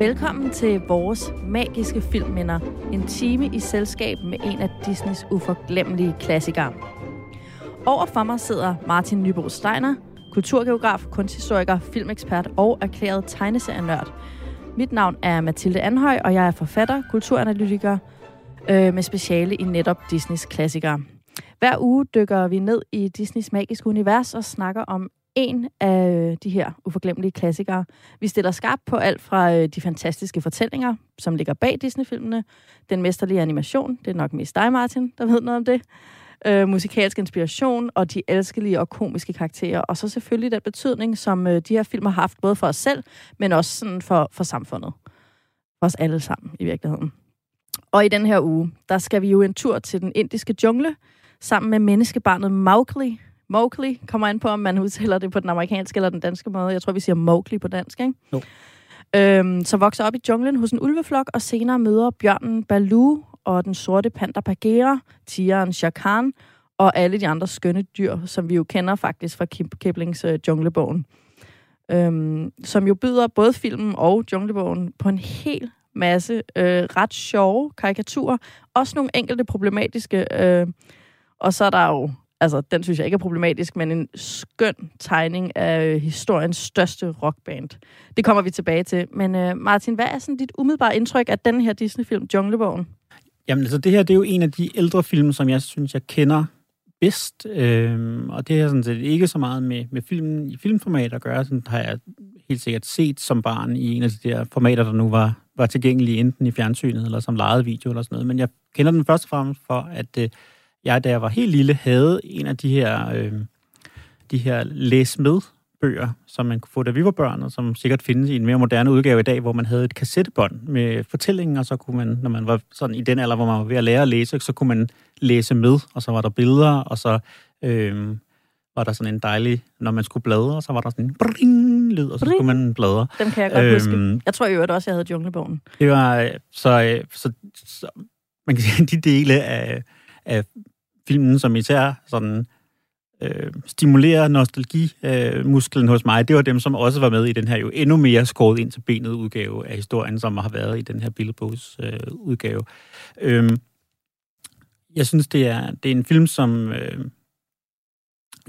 Velkommen til vores magiske filmminder. En time i selskab med en af Disneys uforglemmelige klassikere. Over for mig sidder Martin Nybo Steiner, kulturgeograf, kunsthistoriker, filmekspert og erklæret tegneserienørd. Mit navn er Mathilde Anhøj, og jeg er forfatter, kulturanalytiker øh, med speciale i netop Disneys klassikere. Hver uge dykker vi ned i Disneys magiske univers og snakker om en af øh, de her uforglemmelige klassikere. Vi stiller skarpt på alt fra øh, de fantastiske fortællinger, som ligger bag Disney-filmene, den mesterlige animation, det er nok mest dig, Martin, der ved noget om det, øh, musikalsk inspiration og de elskelige og komiske karakterer, og så selvfølgelig den betydning, som øh, de her film har haft, både for os selv, men også sådan for, for samfundet. For os alle sammen, i virkeligheden. Og i den her uge, der skal vi jo en tur til den indiske jungle, sammen med menneskebarnet Mowgli, Mowgli kommer an på, om man udtaler det på den amerikanske eller den danske måde. Jeg tror, vi siger Mowgli på dansk, ikke? Jo. Øhm, som vokser op i junglen hos en ulveflok, og senere møder bjørnen Baloo og den sorte panda Bagheera, tigeren Shere Khan, og alle de andre skønne dyr, som vi jo kender faktisk fra Kiplings øh, Junglebogen. Øhm, som jo byder både filmen og Junglebogen på en hel masse øh, ret sjove karikaturer. Også nogle enkelte problematiske. Øh, og så er der jo altså den synes jeg ikke er problematisk, men en skøn tegning af øh, historiens største rockband. Det kommer vi tilbage til. Men øh, Martin, hvad er sådan dit umiddelbare indtryk af den her Disney-film, Junglebogen? Jamen altså, det her det er jo en af de ældre film, som jeg synes, jeg kender bedst. Øhm, og det har sådan set ikke så meget med, med filmen i filmformat at gøre. Sådan har jeg helt sikkert set som barn i en af de der formater, der nu var, var tilgængelige enten i fjernsynet eller som lejet video eller sådan noget. Men jeg kender den først og fremmest for, at øh, jeg, da jeg var helt lille, havde en af de her, øh, de her læs med bøger, som man kunne få, da vi var børn, og som sikkert findes i en mere moderne udgave i dag, hvor man havde et kassettebånd med fortællinger, og så kunne man, når man var sådan i den alder, hvor man var ved at lære at læse, så kunne man læse med, og så var der billeder, og så øh, var der sådan en dejlig, når man skulle bladre, så var der sådan en bring lyd, og så skulle man bladre. Den kan jeg godt øhm, huske. Jeg tror i øvrigt også, jeg havde junglebogen. Det var, øh, så, øh, så, så man kan sige, de dele af, af filmen, som især sådan, øh, stimulerer nostalgimusklen øh, hos mig, det var dem, som også var med i den her jo endnu mere skåret ind til benet udgave af historien, som har været i den her billedbogs øh, udgave. Øh, jeg synes, det er, det er en film, som... Øh,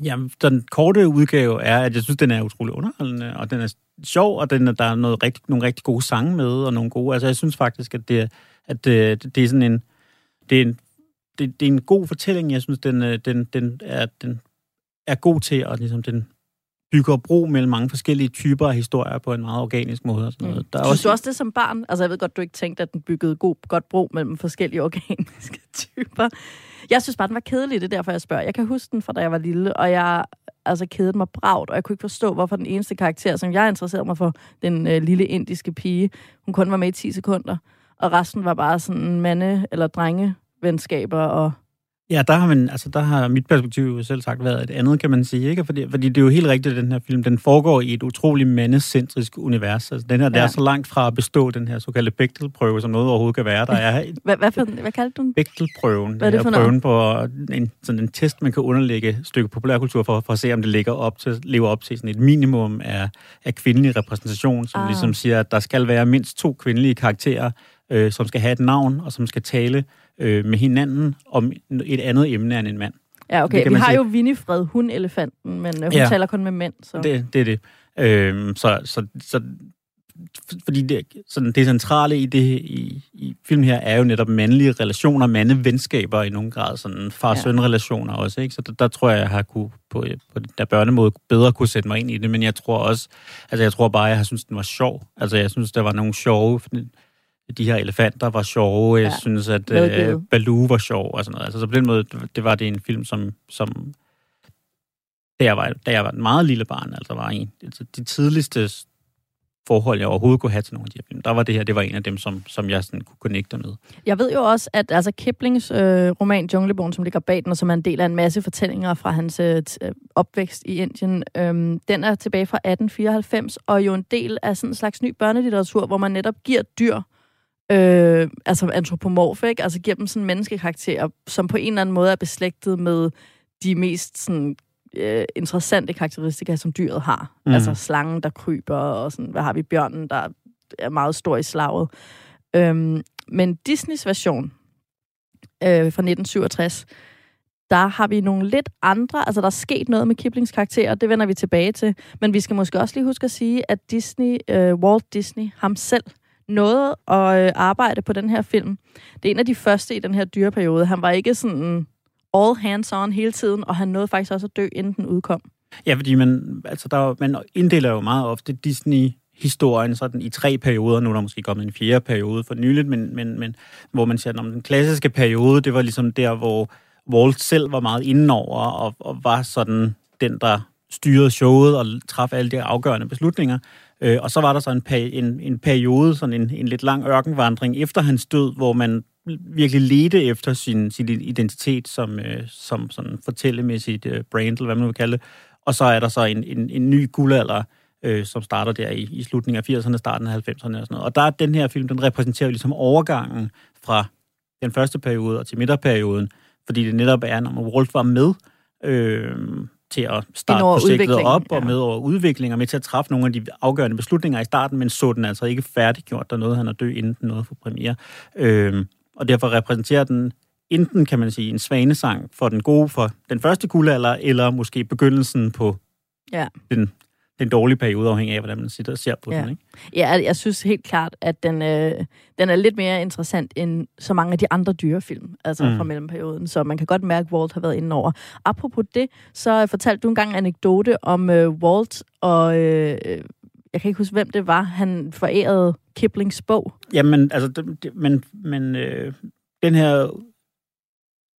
ja, den korte udgave er, at jeg synes, den er utrolig underholdende, og den er sjov, og den, der er noget rigtig, nogle rigtig gode sange med, og nogle gode... Altså, jeg synes faktisk, at det, at det, det er sådan en... Det er en det, det er en god fortælling. Jeg synes, den, øh, den, den, er, den er god til, og ligesom, den bygger bro mellem mange forskellige typer af historier på en meget organisk måde. Og sådan noget. Mm. Der er synes også... du også det som barn? Altså, jeg ved godt, du ikke tænkte, at den byggede god, godt bro mellem forskellige organiske typer. Jeg synes bare, den var kedelig, det er derfor, jeg spørger. Jeg kan huske den fra, da jeg var lille, og jeg altså kedede mig bragt, og jeg kunne ikke forstå, hvorfor den eneste karakter, som jeg interesserede mig for, den øh, lille indiske pige, hun kun var med i 10 sekunder, og resten var bare sådan mande- eller drenge venskaber og Ja, der har, man, altså, der har mit perspektiv jo selv sagt været et andet, kan man sige. Ikke? Fordi, fordi det er jo helt rigtigt, at den her film den foregår i et utroligt mandecentrisk univers. Altså, den her, ja. der er så langt fra at bestå den her såkaldte Bechtel-prøve, som noget overhovedet kan være. Der er hvad, hvad, for, hvad kaldte du den? Bechtel-prøven. Hvad er det for prøven på en, sådan en test, man kan underlægge et stykke populærkultur for, for at se, om det ligger op til, lever op til sådan et minimum af, af kvindelig repræsentation, som ah. ligesom siger, at der skal være mindst to kvindelige karakterer, øh, som skal have et navn, og som skal tale øh, med hinanden om et andet emne end en mand. Ja, okay. Vi har sige. jo Winifred, hun elefanten, men øh, hun ja, taler kun med mænd. Så. Det, det er det. Øh, så, så, så fordi det, sådan, det centrale i det i, i filmen her er jo netop mandlige relationer, mandevenskaber i nogen grad, sådan far-søn-relationer også, ikke? Så der, der tror jeg, jeg har kunne, på, på der børnemåde bedre kunne sætte mig ind i det, men jeg tror også, altså jeg tror bare, jeg har synes den var sjov. Altså jeg synes, der var nogle sjove, de her elefanter var sjove. Jeg ja. synes, at uh, Baloo var sjov og sådan noget. Altså, så på den måde, det var det en film, som, som da, jeg var, da jeg var et meget lille barn, altså var en altså, de tidligste forhold, jeg overhovedet kunne have til nogle af de her film. Der var det her, det var en af dem, som, som jeg sådan kunne connecte med. Jeg ved jo også, at altså Kiplings øh, roman Junglebogen, som ligger bag den, og som er en del af en masse fortællinger fra hans øh, opvækst i Indien, øh, den er tilbage fra 1894, og jo en del af sådan en slags ny børnelitteratur, hvor man netop giver dyr øh, altså antropomorf, ikke? Altså giver dem sådan menneskekarakterer, som på en eller anden måde er beslægtet med de mest sådan, øh, interessante karakteristika, som dyret har. Mm. Altså slangen, der kryber, og sådan, hvad har vi, bjørnen, der er meget stor i slaget. Øhm, men Disneys version øh, fra 1967, der har vi nogle lidt andre, altså der er sket noget med Kiplings karakterer, det vender vi tilbage til, men vi skal måske også lige huske at sige, at Disney, øh, Walt Disney, ham selv, nåede at øh, arbejde på den her film. Det er en af de første i den her dyreperiode. Han var ikke sådan all hands on hele tiden, og han nåede faktisk også at dø, inden den udkom. Ja, fordi man, altså der, man inddeler jo meget ofte Disney historien sådan i tre perioder. Nu er der måske kommet en fjerde periode for nyligt, men, men, men hvor man siger, at den klassiske periode, det var ligesom der, hvor Walt selv var meget indenover og, og var sådan den, der styrede showet og træffede alle de afgørende beslutninger. Øh, og så var der så en, en, en periode, sådan en, en lidt lang ørkenvandring efter hans død, hvor man virkelig ledte efter sin, sin identitet som, øh, som sådan fortællemæssigt øh, brand, eller hvad man vil kalde det. Og så er der så en, en, en ny guldalder, øh, som starter der i, i slutningen af 80'erne, starten af 90'erne og sådan noget. Og der er den her film, den repræsenterer ligesom overgangen fra den første periode og til midterperioden, fordi det netop er, når Walt var med øh, til at starte projektet op, og ja. med over udvikling, og med til at træffe nogle af de afgørende beslutninger i starten, men så den altså ikke færdiggjort, der noget, han er død, inden den nåede for premiere. Øh, og derfor repræsenterer den enten, kan man sige, en svanesang for den gode, for den første guldalder, eller måske begyndelsen på ja. den den dårlige periode, afhængig af, hvordan man sidder og ser på ja. den. Ikke? Ja, jeg synes helt klart, at den, øh, den er lidt mere interessant end så mange af de andre dyrefilm, altså mm. fra mellemperioden, så man kan godt mærke, at Walt har været inde over. Apropos det, så fortalte du engang en anekdote om øh, Walt og... Øh, jeg kan ikke huske, hvem det var, han forærede Kiplings bog. Jamen, altså, det, det, men, men øh, den her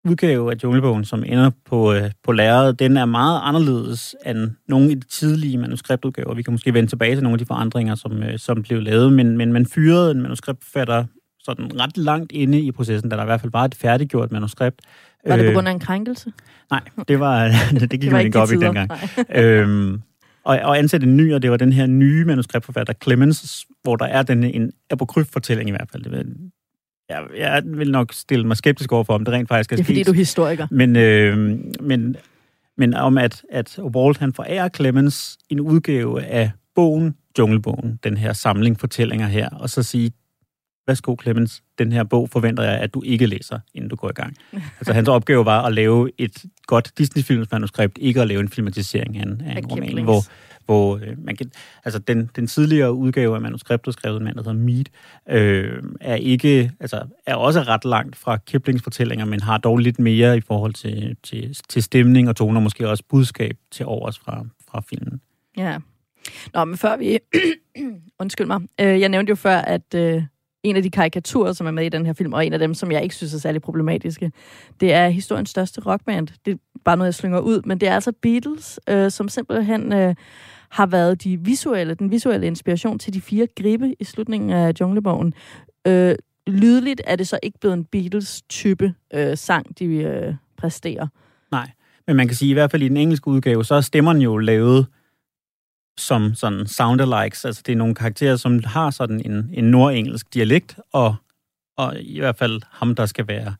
udgave af Junglebogen, som ender på, øh, på lærredet, den er meget anderledes end nogle af de tidlige manuskriptudgaver. Vi kan måske vende tilbage til nogle af de forandringer, som, øh, som blev lavet, men, men man fyrede en manuskriptforfatter sådan ret langt inde i processen, da der i hvert fald var et færdiggjort manuskript. Var det på øh, grund af en krænkelse? Nej, det var det gik det man ikke op i dengang. øhm, og, og ansætte en ny, og det var den her nye manuskriptforfatter, Clemens, hvor der er den en apokryf-fortælling i hvert fald. Jeg, jeg vil nok stille mig skeptisk over for, om det rent faktisk er Det er fordi, du er historiker. Men, øh, men, men om at, at Walt han forærer Clemens en udgave af bogen, Junglebogen, den her samling fortællinger her, og så sige, værsgo Clemens, den her bog forventer jeg, at du ikke læser, inden du går i gang. altså hans opgave var at lave et godt Disney-films manuskript, ikke at lave en filmatisering af en, af en roman, hvor, hvor øh, man kan, altså den, den tidligere udgave af manuskriptet, skrevet en mand, der hedder Mead, øh, er ikke, altså er også ret langt fra Kiplings fortællinger, men har dog lidt mere i forhold til, til, til stemning og toner, måske også budskab til overs fra, fra filmen. Ja. Nå, men før vi... Undskyld mig. Øh, jeg nævnte jo før, at øh, en af de karikaturer, som er med i den her film, og en af dem, som jeg ikke synes er særlig problematiske, det er historiens største rockband. Det bare noget, jeg slynger ud, men det er altså Beatles, øh, som simpelthen øh, har været de visuelle, den visuelle inspiration til de fire gribe i slutningen af Junglebogen. Øh, lydligt er det så ikke blevet en Beatles-type øh, sang, de øh, præsterer. Nej, men man kan sige, i hvert fald i den engelske udgave, så er stemmerne jo lavet som sådan soundalikes, Altså det er nogle karakterer, som har sådan en, en nordengelsk dialekt, og, og i hvert fald ham, der skal være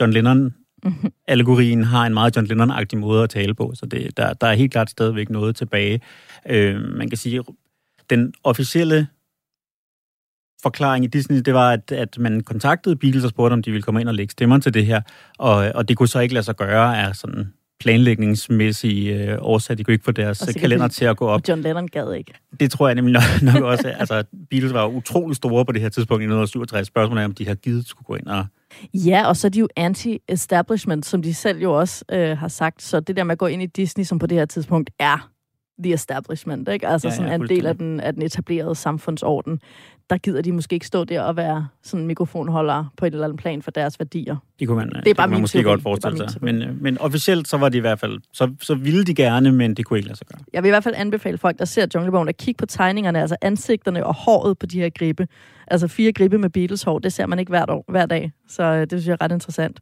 John Lennon, mm-hmm. allegorien har en meget John Lennon-agtig måde at tale på, så det, der, der er helt klart stadigvæk noget tilbage. Øh, man kan sige, den officielle forklaring i Disney, det var, at, at man kontaktede Beatles og spurgte, om de ville komme ind og lægge stemmer til det her, og, og det kunne så ikke lade sig gøre af sådan planlægningsmæssige øh, årsager. De kunne ikke få deres kalender til at gå op. John Lennon gad ikke. Det tror jeg nemlig nok, nok også. Altså, Beatles var utrolig store på det her tidspunkt i 1967. Spørgsmålet er, om de har givet skulle gå ind og... Ja, og så er de jo anti-establishment, som de selv jo også øh, har sagt. Så det der med at gå ind i Disney, som på det her tidspunkt er the establishment, ikke? Altså ja, ja, sådan en del af den, af den etablerede samfundsorden der gider de måske ikke stå der og være sådan mikrofonholder på et eller andet plan for deres værdier. Det kunne man, det er det bare man måske teori. godt forestille sig. Men, øh, men officielt så var det i hvert fald, så, så ville de gerne, men det kunne ikke lade sig gøre. Jeg vil i hvert fald anbefale folk, der ser Junglebogen, at kigge på tegningerne, altså ansigterne og håret på de her gribe. Altså fire gribe med Beatles hår, det ser man ikke hvert, år, hver dag. Så øh, det synes jeg er ret interessant.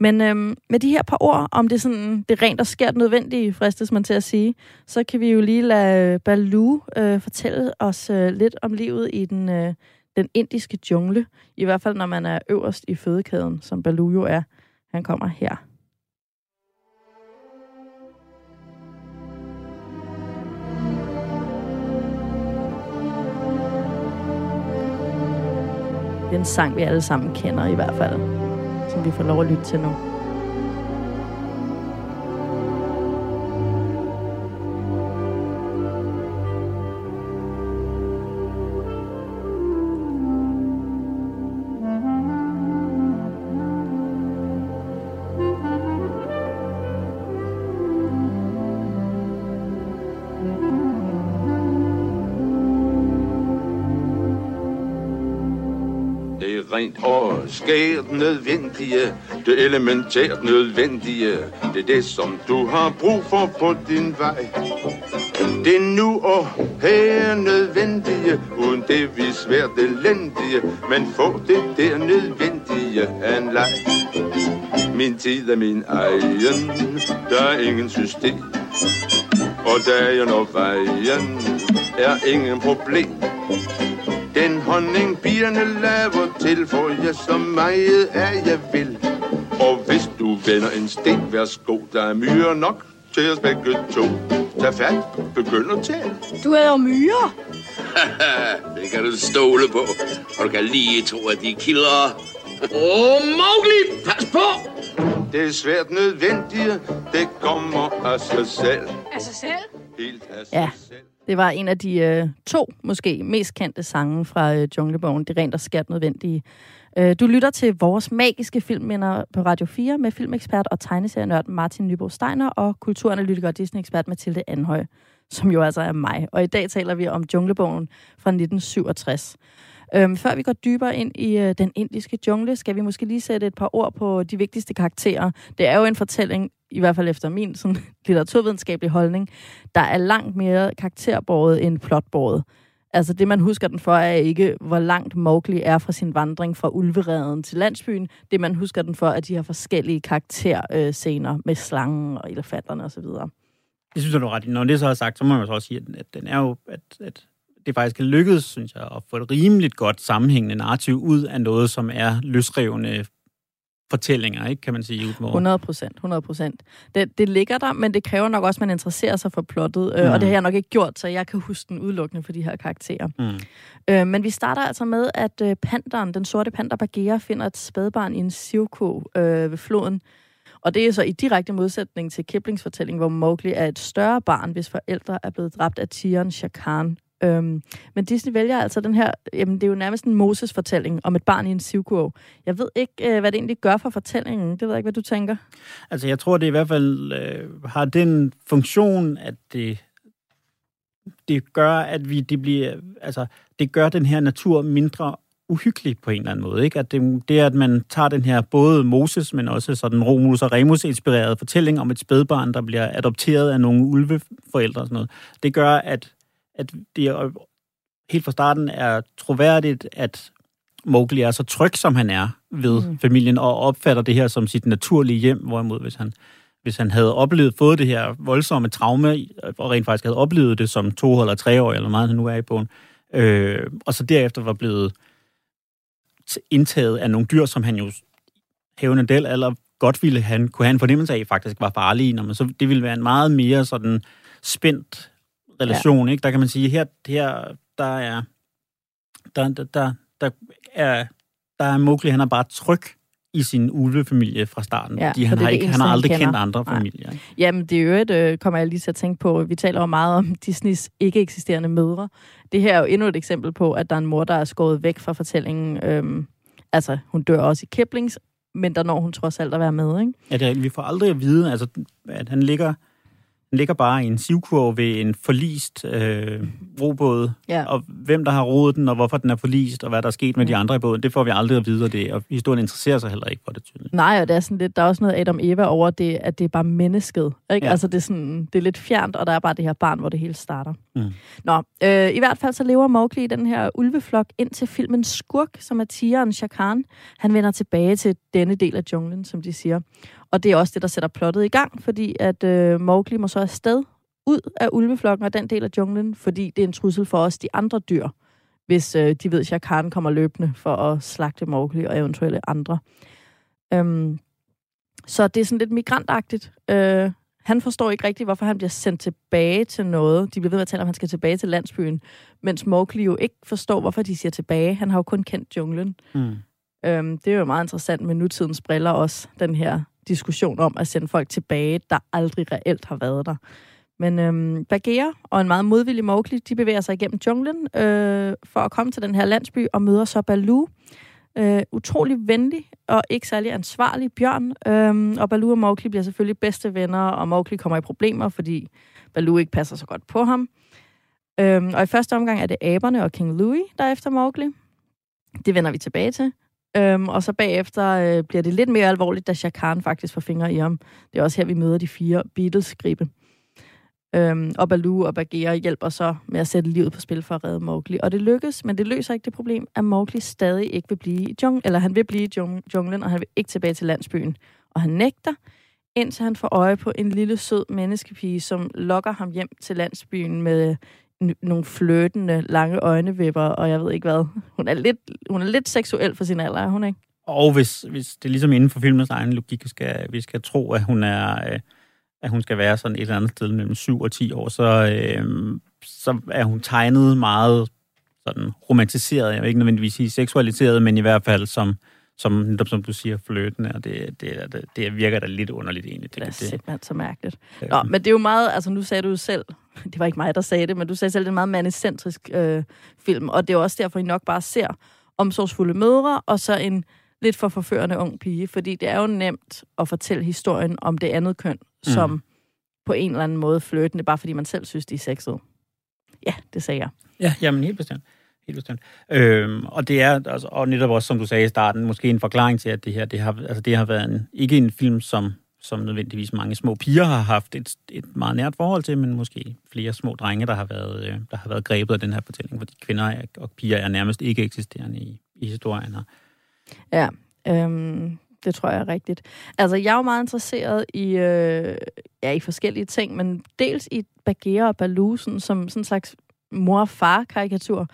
Men øhm, med de her par ord, om det, sådan, det rent og skært nødvendige, fristes man til at sige, så kan vi jo lige lade øh, Baloo øh, fortælle os øh, lidt om livet i den, øh, den indiske jungle. I hvert fald, når man er øverst i fødekæden, som Baloo jo er. Han kommer her. En sang, vi alle sammen kender i hvert fald, som vi får lov at lytte til nu. Rent og skært nødvendige, det elementært nødvendige, det er det, som du har brug for på din vej. Det er nu og her nødvendige, uden det vi svært elendige, men få det der nødvendige af en leg. Min tid er min egen, der er ingen system, og dagen og vejen er ingen problem. Den honning bierne laver til, får jeg så meget af jeg vil. Og hvis du vender en sten, værsgo, der er myre nok til os begge to. Tag fat, begynd at tale. Du er jo myre. det kan du stole på, og du kan lige tro, at de er kildere. Åh, oh, Mowgli, pas på! Det er svært nødvendigt, det kommer af sig selv. Af sig selv? Helt af sig Ja. selv. Det var en af de øh, to, måske mest kendte sange fra øh, Junglebogen. Det er rent og skært nødvendige. Øh, du lytter til vores magiske filmminder på Radio 4 med filmekspert og tegneserienørd Martin Nybo Steiner og kulturanalytiker og Disney-ekspert Mathilde Anhøj, som jo altså er mig. Og i dag taler vi om Junglebogen fra 1967. Øhm, før vi går dybere ind i øh, den indiske jungle, skal vi måske lige sætte et par ord på de vigtigste karakterer. Det er jo en fortælling, i hvert fald efter min sådan, litteraturvidenskabelige holdning, der er langt mere karakterbåret end plotbåret. Altså det, man husker den for, er ikke, hvor langt Mowgli er fra sin vandring fra ulvereden til landsbyen. Det, man husker den for, er de her forskellige karakterscener med slangen og elefanterne osv. Det synes jeg, du er ret. Når det så er sagt, så må man så også sige, at- at den er jo, at, at det faktisk er lykkedes, synes jeg, at få et rimeligt godt sammenhængende narrativ ud af noget, som er løsrevne fortællinger, ikke, kan man sige. Udmord. 100 procent, 100 procent. Det, det ligger der, men det kræver nok også, at man interesserer sig for plottet, øh, Mm. og det har jeg nok ikke gjort, så jeg kan huske den udelukkende for de her karakterer. Mm. Øh, men vi starter altså med, at øh, panderen, den sorte panter Bagheera, finder et spædbarn i en sivko øh, ved floden. Og det er så i direkte modsætning til Kiplings fortælling, hvor Mowgli er et større barn, hvis forældre er blevet dræbt af tigeren Shere Khan. Øhm, men Disney vælger altså den her, jamen det er jo nærmest en Moses-fortælling om et barn i en sivkurv. Jeg ved ikke, øh, hvad det egentlig gør for fortællingen. Det ved jeg ikke, hvad du tænker. Altså, jeg tror, det i hvert fald øh, har den funktion, at det, det gør, at vi, det bliver, altså, det gør den her natur mindre uhyggelig på en eller anden måde. Ikke? At det, det er, at man tager den her både Moses, men også sådan Romulus og Remus-inspirerede fortælling om et spædbarn, der bliver adopteret af nogle ulveforældre og sådan noget. Det gør, at, at det er, helt fra starten er troværdigt, at Mowgli er så tryg, som han er ved Mm. familien, og opfatter det her som sit naturlige hjem, hvorimod hvis han, hvis han havde oplevet, fået det her voldsomme traume, og rent faktisk havde oplevet det som to eller tre år, eller meget han nu er i bogen, øh, og så derefter var blevet indtaget af nogle dyr, som han jo hævende del eller godt ville han, kunne have en fornemmelse af, faktisk var farlige, når man, så det ville være en meget mere sådan spændt relation, ja. ikke? Der kan man sige, her, her der er der, der, der, der er der er Mowgli, han er bare tryg i sin ulvefamilie fra starten, Ja, fordi for han har, det ikke, han har han aldrig kender. kendt andre Nej. familier. Ikke? Jamen, det er jo et, øh, kommer jeg lige til at tænke på. Vi taler jo meget om Disneys ikke eksisterende mødre. Det her er jo endnu et eksempel på, at der er en mor, der er skåret væk fra fortællingen. Øhm, altså, hun dør også i Kiplings, men der når hun trods alt at være med, ikke? Ja, det er, vi får aldrig at vide, altså, at han ligger, ligger bare i en sivkurv ved en forlist øh, robåd, Ja. og hvem der har rodet den, og hvorfor den er forlist, og hvad der er sket med de andre i båden, det får vi aldrig at vide, og, det, og historien interesserer sig heller ikke for det tydeligt. Nej, og det er sådan lidt, der er også noget Adam Eva over det, at det er bare mennesket. Ikke? Ja. Altså, det er, sådan, det er lidt fjernt, og der er bare det her barn, hvor det hele starter. Mm. Nå, øh, i hvert fald så lever Mowgli i den her ulveflok indtil filmen Skurk, som er tigeren Shere Khan. Han vender tilbage til denne del af junglen, som de siger. Og det er også det, der sætter plottet i gang, fordi at øh, Mowgli må så afsted ud af ulveflokken og den del af junglen, fordi det er en trussel for os de andre dyr, hvis øh, de ved, at Khan kommer løbende for at slagte Mowgli og eventuelle andre. Øhm, så det er sådan lidt migrantagtigt. Øh, Han forstår ikke rigtigt, hvorfor han bliver sendt tilbage til noget. De bliver ved med at tale om, at han skal tilbage til landsbyen. Mens Mowgli jo ikke forstår, hvorfor de siger tilbage. Han har jo kun kendt junglen. Mm. Øhm, det er jo meget interessant med nutidens briller også, den her diskussion om at sende folk tilbage, der aldrig reelt har været der. Men øhm, Bagheera og en meget modvillig Mowgli, de bevæger sig igennem junglen øh, for at komme til den her landsby og møder så Baloo. Øh, utrolig venlig og ikke særlig ansvarlig bjørn. Øh, og Baloo og Mowgli bliver selvfølgelig bedste venner, og Mowgli kommer i problemer, fordi Baloo ikke passer så godt på ham. Øh, og i første omgang er det aberne og King Louie, der er efter Mowgli. Det vender vi tilbage til. Øhm, og så bagefter øh, bliver det lidt mere alvorligt, da Shah Khan faktisk får fingre i ham. Det er også her, vi møder de fire Beatles-gribe. Øhm, og Baloo og Bagheera hjælper så med at sætte livet på spil for at redde Mowgli. Og det lykkes, men det løser ikke det problem, at Mowgli stadig ikke vil blive i junglen, eller han vil blive i junglen, og han vil ikke tilbage til landsbyen. Og han nægter, indtil han får øje på en lille sød menneskepige, som lokker ham hjem til landsbyen med nogle fløtende, lange øjnevipper, og jeg ved ikke hvad. Hun er lidt, hun er lidt seksuel for sin alder, er hun ikke? Og hvis, hvis det er ligesom inden for filmens egen logik, vi skal, vi skal tro, at hun er... Øh, at hun skal være sådan et eller andet sted mellem 7 og 10 år, så, øh, så er hun tegnet meget sådan romantiseret, jeg vil ikke nødvendigvis sige seksualiseret, men i hvert fald som, som, som du siger, fløtende, og det, det, det, det virker da lidt underligt egentlig. Det, det er simpelthen så mærkeligt. Nå, men det er jo meget, altså nu sagde du jo selv, det var ikke mig, der sagde det, men du sagde selv, det er en meget mandecentrisk øh, film, og det er også derfor, I nok bare ser omsorgsfulde mødre, og så en lidt for forførende ung pige, fordi det er jo nemt at fortælle historien om det andet køn, mm. som på en eller anden måde flirtende, bare fordi man selv synes, de er sexede. Ja, det sagde jeg. Ja, jamen helt bestemt. Helt bestemt. Øhm, og det er, altså, og netop også, som du sagde i starten, måske en forklaring til, at det her, det har, altså, det har været en, ikke en film, som, som nødvendigvis mange små piger har haft et, et meget nært forhold til, men måske flere små drenge, der har været, øh, der har været grebet af den her fortælling, fordi kvinder og piger er nærmest ikke eksisterende i, i historien her. Ja, øhm, det tror jeg er rigtigt. Altså, jeg er jo meget interesseret i, øh, ja, i forskellige ting, men dels i Bagheera og Balusen som sådan en slags mor-far-karikatur,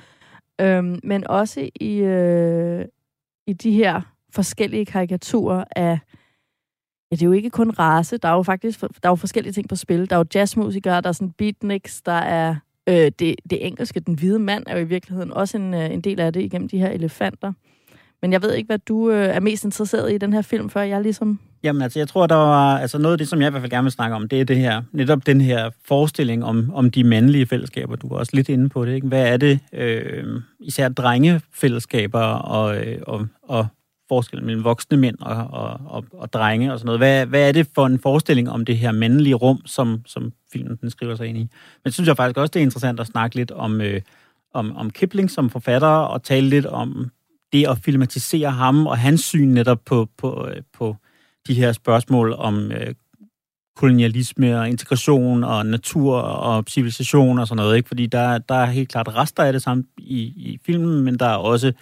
øhm, men også i, øh, i de her forskellige karikaturer af, ja, det er jo ikke kun race, der er jo faktisk der er jo forskellige ting på spil. Der er jo jazzmusikere, der er sådan beatniks, der er øh, det, det engelske, den hvide mand er jo i virkeligheden også en, øh, en del af det igennem de her elefanter. Men jeg ved ikke, hvad du øh, er mest interesseret i den her film, før jeg ligesom... Jamen altså, jeg tror, der var... Altså noget af det, som jeg i hvert fald gerne vil snakke om, det er det her, netop den her forestilling om, om de mandlige fællesskaber. Du var også lidt inde på det, ikke? Hvad er det, øh, især drengefællesskaber og, øh, og, og forskellen mellem voksne mænd og, og, og, og drenge og sådan noget. Hvad, hvad er det for en forestilling om det her mandlige rum, som, som filmen den skriver sig ind i? Men synes jeg faktisk også, det er interessant at snakke lidt om, øh, om, om Kipling som forfatter og tale lidt om det at filmatisere ham og hans syn netop på, på, øh, på de her spørgsmål om øh, kolonialisme og integration og natur og civilisation og sådan noget, ikke? Fordi der, der er helt klart rester af det samme i, i filmen, men der er også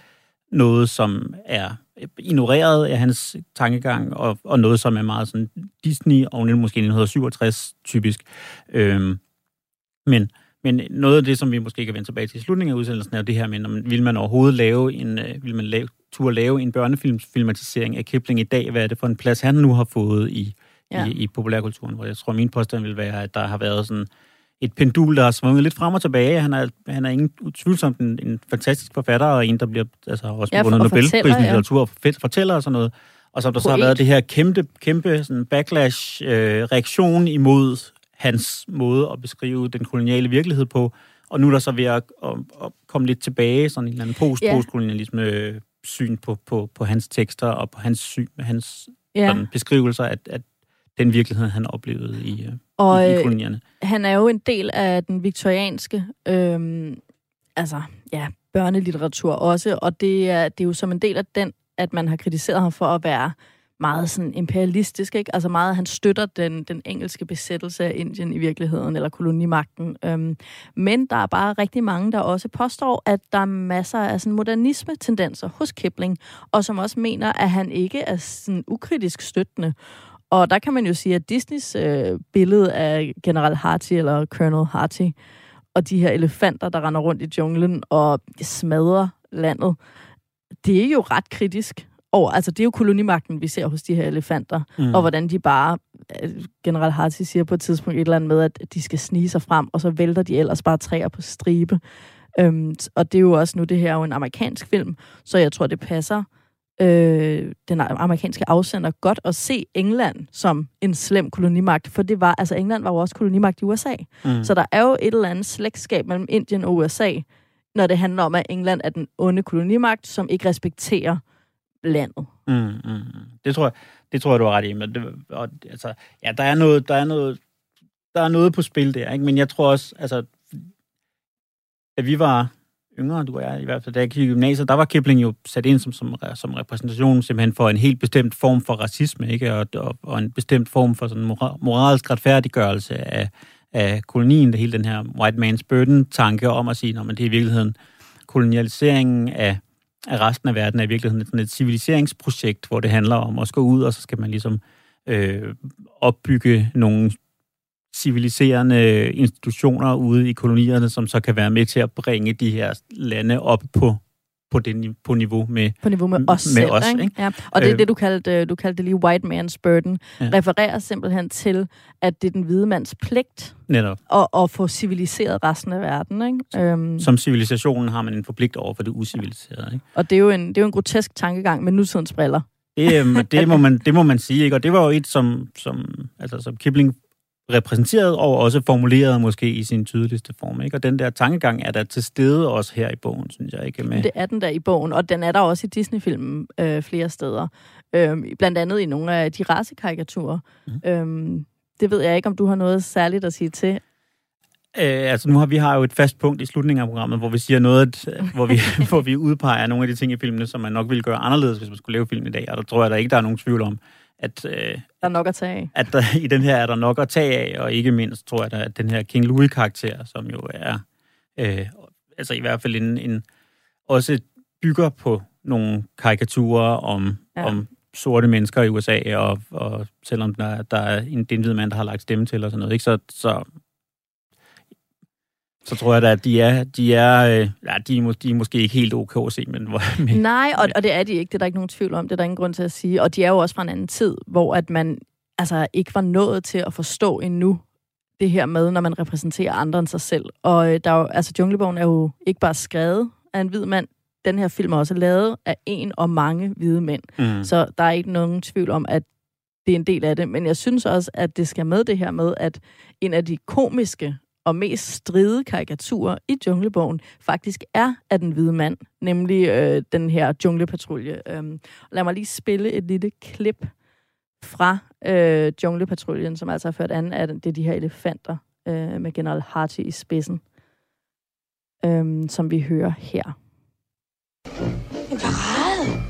noget, som er ignoreret af hans tankegang, og, og noget, som er meget sådan Disney, og måske 1967 typisk. Øhm, men men noget af det, som vi måske kan vende tilbage til i slutningen af udsendelsen, er jo det her med, man, vil man overhovedet lave en, øh, vil man lave, turde lave en børnefilmsfilmatisering af Kipling i dag? Hvad er det for en plads, han nu har fået i, ja. i, i populærkulturen? Hvor jeg tror, min påstand vil være, at der har været sådan et pendul, der har svunget lidt frem og tilbage. Han er, han er ingen tvivlsomt en, en fantastisk forfatter, og en, der bliver altså, også ja, vundet Nobelprisen i ja. litteratur og fortæller og sådan noget. Og så der så har været det her kæmpe, kæmpe sådan backlash-reaktion øh, imod hans måde at beskrive den koloniale virkelighed på. Og nu er der så ved at, at, at komme lidt tilbage, sådan en eller anden post postkolonialisme syn på, på, på hans tekster og på hans syn, hans yeah. sådan, beskrivelser af, af den virkelighed, han oplevede i, øh, og, i, i øh, kolonierne. han er jo en del af den viktorianske øhm, altså, ja, børnelitteratur også, og det er, det er jo som en del af den, at man har kritiseret ham for at være meget sådan imperialistisk, ikke? Altså meget, han støtter den, den engelske besættelse af Indien i virkeligheden, eller kolonimagten. Øhm, men der er bare rigtig mange, der også påstår, at der er masser af sådan modernisme-tendenser hos Kipling, og som også mener, at han ikke er sådan ukritisk støttende. Og der kan man jo sige, at Disneys øh, billede af General Harty eller Colonel Harty, og de her elefanter, der render rundt i junglen og smadrer landet, det er jo ret kritisk over, altså det er jo kolonimagten, vi ser hos de her elefanter, mm. og hvordan de bare øh, General Harti siger på et tidspunkt et eller andet med, at de skal snige sig frem, og så vælter de ellers bare træer på stribe. Øhm, og det er jo også nu, det her er jo en amerikansk film, så jeg tror, det passer øh, den amerikanske afsender godt at se England som en slem kolonimagt, for det var, altså England var jo også kolonimagt i USA. Mm. Så der er jo et eller andet slægtskab mellem Indien og USA, når det handler om, at England er den onde kolonimagt, som ikke respekterer landet. Mm, mm, mm. Det tror jeg, det tror jeg, du har ret i. Men det, og, altså, ja, der er noget, der er noget, der er noget på spil der, ikke? Men jeg tror også, altså, at vi var yngre, du og i hvert fald, da jeg gik i gymnasiet, der var Kipling jo sat ind som, som, som repræsentation simpelthen for en helt bestemt form for racisme, ikke? Og, og, og en bestemt form for sådan moralsk retfærdiggørelse af, af kolonien, det hele den her white man's burden-tanke om at sige, at det er i virkeligheden kolonialiseringen af, af resten af verden er i virkeligheden sådan et civiliseringsprojekt, hvor det handler om at gå ud, og så skal man ligesom øh, opbygge nogle civiliserende institutioner ude i kolonierne, som så kan være med til at bringe de her lande op på på, det, på niveau med på niveau med os med selv, os, ikke? Ikke? Ja. Og det er øh, det, du kaldte, du kaldte lige white man's burden. Ja. Refererer simpelthen til, at det er den hvide mands pligt Netop. At, at få civiliseret resten af verden. Ikke? Øhm. Som civilisationen har man en forpligt over for det usiviliserede. Ikke? Og det er, jo en, det er jo en grotesk tankegang med nutidens briller. Det, øhm, det, må man, det må man sige, ikke? og det var jo et, som, som, altså, som Kipling repræsenteret og også formuleret måske i sin tydeligste form. Ikke? Og den der tankegang er der til stede også her i bogen, synes jeg ikke. Med. Det er den der i bogen, og den er der også i Disney-filmen øh, flere steder. Øhm, blandt andet i nogle af de racekarikaturer. Mm. Øhm, det ved jeg ikke, om du har noget særligt at sige til. Øh, altså nu har vi har jo et fast punkt i slutningen af programmet, hvor vi siger noget, hvor vi, hvor vi udpeger nogle af de ting i filmene, som man nok ville gøre anderledes, hvis man skulle lave film i dag. Og der tror jeg der ikke, der er nogen tvivl om, at, øh, der er nok at tage af. At der, i den her er der nok at tage af, og ikke mindst tror jeg, at den her King Louis-karakter, som jo er, øh, altså i hvert fald en, en, også bygger på nogle karikaturer om, ja. om sorte mennesker i USA, og, og selvom der, der er en, en mand, der har lagt stemme til og sådan noget, ikke? Så, så så tror jeg da, at de er, de er, øh, ja, de er, de er måske ikke helt okay at se, men... men Nej, og, og det er de ikke, det er der ikke nogen tvivl om, det er der ingen grund til at sige. Og de er jo også fra en anden tid, hvor at man altså ikke var nået til at forstå endnu det her med, når man repræsenterer andre end sig selv. Og øh, der er jo, altså, Junglebogen er jo ikke bare skrevet af en hvid mand, den her film er også lavet af en og mange hvide mænd. Mm. Så der er ikke nogen tvivl om, at det er en del af det. Men jeg synes også, at det skal med det her med, at en af de komiske og mest stride karikaturer i Junglebogen faktisk er af den hvide mand, nemlig øh, den her junglepatrulje. Øhm, lad mig lige spille et lille klip fra øh, junglepatruljen, som altså har ført an af det er de her elefanter øh, med general Harty i spidsen, øh, som vi hører her. En parade!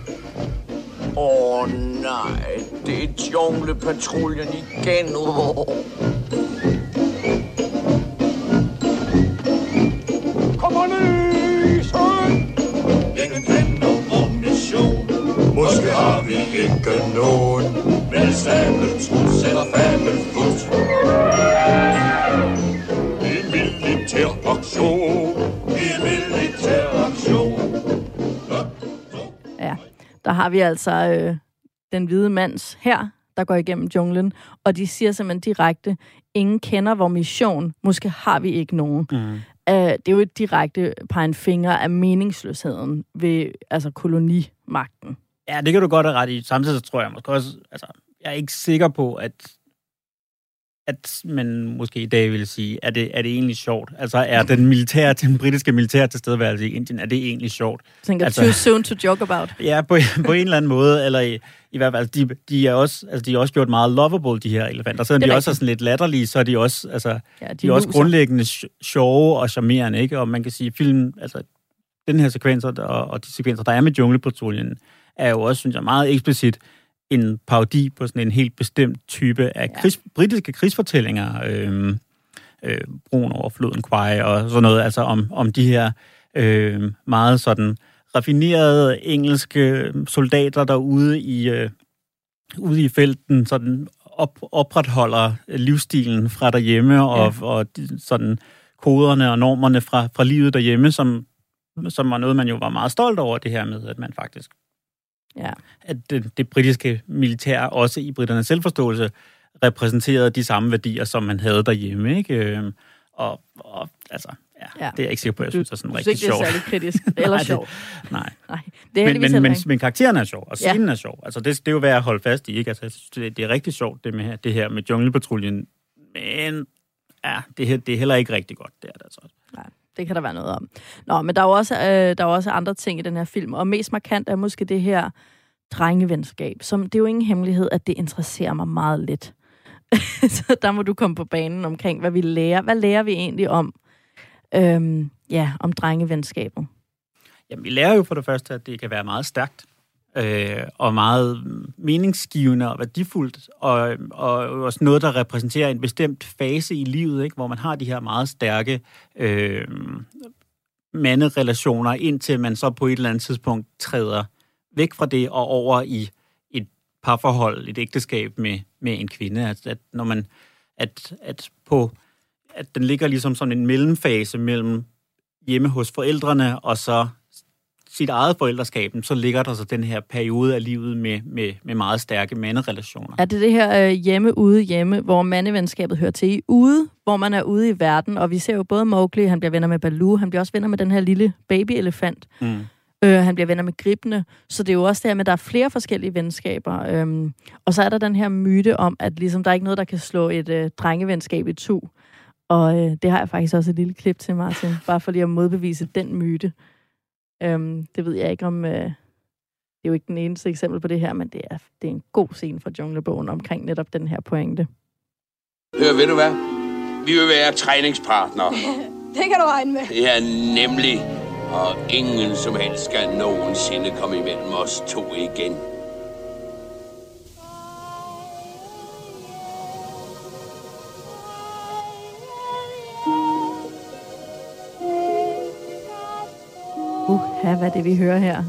Åh oh, nej, det er junglepatruljen igen. Oh. Måske har vi ikke nogen Med sabeltrus eller fabelfut I militær aktion I militær aktion Ja, der har vi altså øh, den hvide mands her, der går igennem junglen, og de siger simpelthen direkte, ingen kender vores mission, måske har vi ikke nogen. Mm. Uh, det er jo et direkte pegen finger af meningsløsheden ved altså kolonimagten. Ja, det kan du godt have ret i. Samtidig så tror jeg måske også, altså, jeg er ikke sikker på, at at man måske i dag vil sige, er det, er det egentlig sjovt? Altså, er den militære, den britiske militær tilstedeværelse i Indien, er det egentlig sjovt? Tænker, altså, too soon to joke about. Ja, på, på en eller anden måde, eller i, i hvert fald, de, de, er også, altså, de er også gjort meget lovable, de her elefanter. Selvom de rigtigt. også er sådan lidt latterlige, så er de også, altså, ja, de, de er også grundlæggende sjove og charmerende, ikke? Og man kan sige, film, altså, den her sekvenser og, og de sekvenser, der er med junglepatruljen, er jo også, synes jeg, meget eksplicit en parodi på sådan en helt bestemt type af krigs, ja. britiske krigsfortællinger. Øh, øh, broen over floden Kwai og sådan noget, altså om, om de her øh, meget sådan raffinerede engelske soldater derude i, øh, ude i felten, sådan op, opretholder livsstilen fra derhjemme, og, ja. og de, sådan koderne og normerne fra, fra livet derhjemme, som, som var noget, man jo var meget stolt over, det her med, at man faktisk Ja. At det, det britiske militær også i britternes selvforståelse repræsenterede de samme værdier, som man havde derhjemme. Ikke? Øh, og, og altså, ja, Ja. ja. det er jeg ikke sikker på, jeg synes er sådan Du synes rigtig ikke, det er sjovt. særlig kritisk eller Nej, det- sjovt. Nej. Nej, det er Men, men, men, men karakteren er sjov, og Ja. scenen er sjov. Altså, det, det er jo værd at holde fast i, ikke? Altså, jeg synes, det, det er rigtig sjovt, det, med, det her med junglepatruljen. Men ja, det, her, det er heller ikke rigtig godt, det er det altså. Nej, det kan der være noget om. Nå, men der er jo også, øh, der er også andre ting i den her film, og mest markant er måske det her drengevenskab, som det er jo ingen hemmelighed, at det interesserer mig meget lidt. Så der må du komme på banen omkring, hvad vi lærer. Hvad lærer vi egentlig om, øhm, ja, om drengevenskabet? Jamen, vi lærer jo for det første, at det kan være meget stærkt, øh, og meget meningsgivende og værdifuldt, og, og også noget, der repræsenterer en bestemt fase i livet, ikke? hvor man har de her meget stærke øh, manderelationer, indtil man så på et eller andet tidspunkt træder væk fra det og over i et parforhold, et ægteskab med, med en kvinde. At, at når man, at, at på, at den ligger ligesom sådan en mellemfase mellem hjemme hos forældrene og så sit eget forældreskab, så ligger der så den her periode af livet med, med, med meget stærke manderelationer. Er det det her øh, hjemme, ude, hjemme, hvor mandevenskabet hører til i ude, hvor man er ude i verden, og vi ser jo både Mowgli, han bliver venner med Baloo, han bliver også venner med den her lille babyelefant, Mm. Øh, han bliver venner med gribene, så det er jo også der med, at der er flere forskellige venskaber. Øhm, og så er der den her myte om, at ligesom, der er ikke noget, der kan slå et øh, drengevenskab i to. Og øh, det har jeg faktisk også et lille klip til, Martin, bare for lige at modbevise den myte. Øhm, det ved jeg ikke om... Øh, det er jo ikke den eneste eksempel på det her, men det er, det er en god scene fra Junglebogen omkring netop den her pointe. Hør, ved du hvad? Vi vil være træningspartnere. Det kan du regne med. Ja, nemlig. Og ingen som helst skal nogensinde komme imellem os to igen. Hvad det, vi hører her?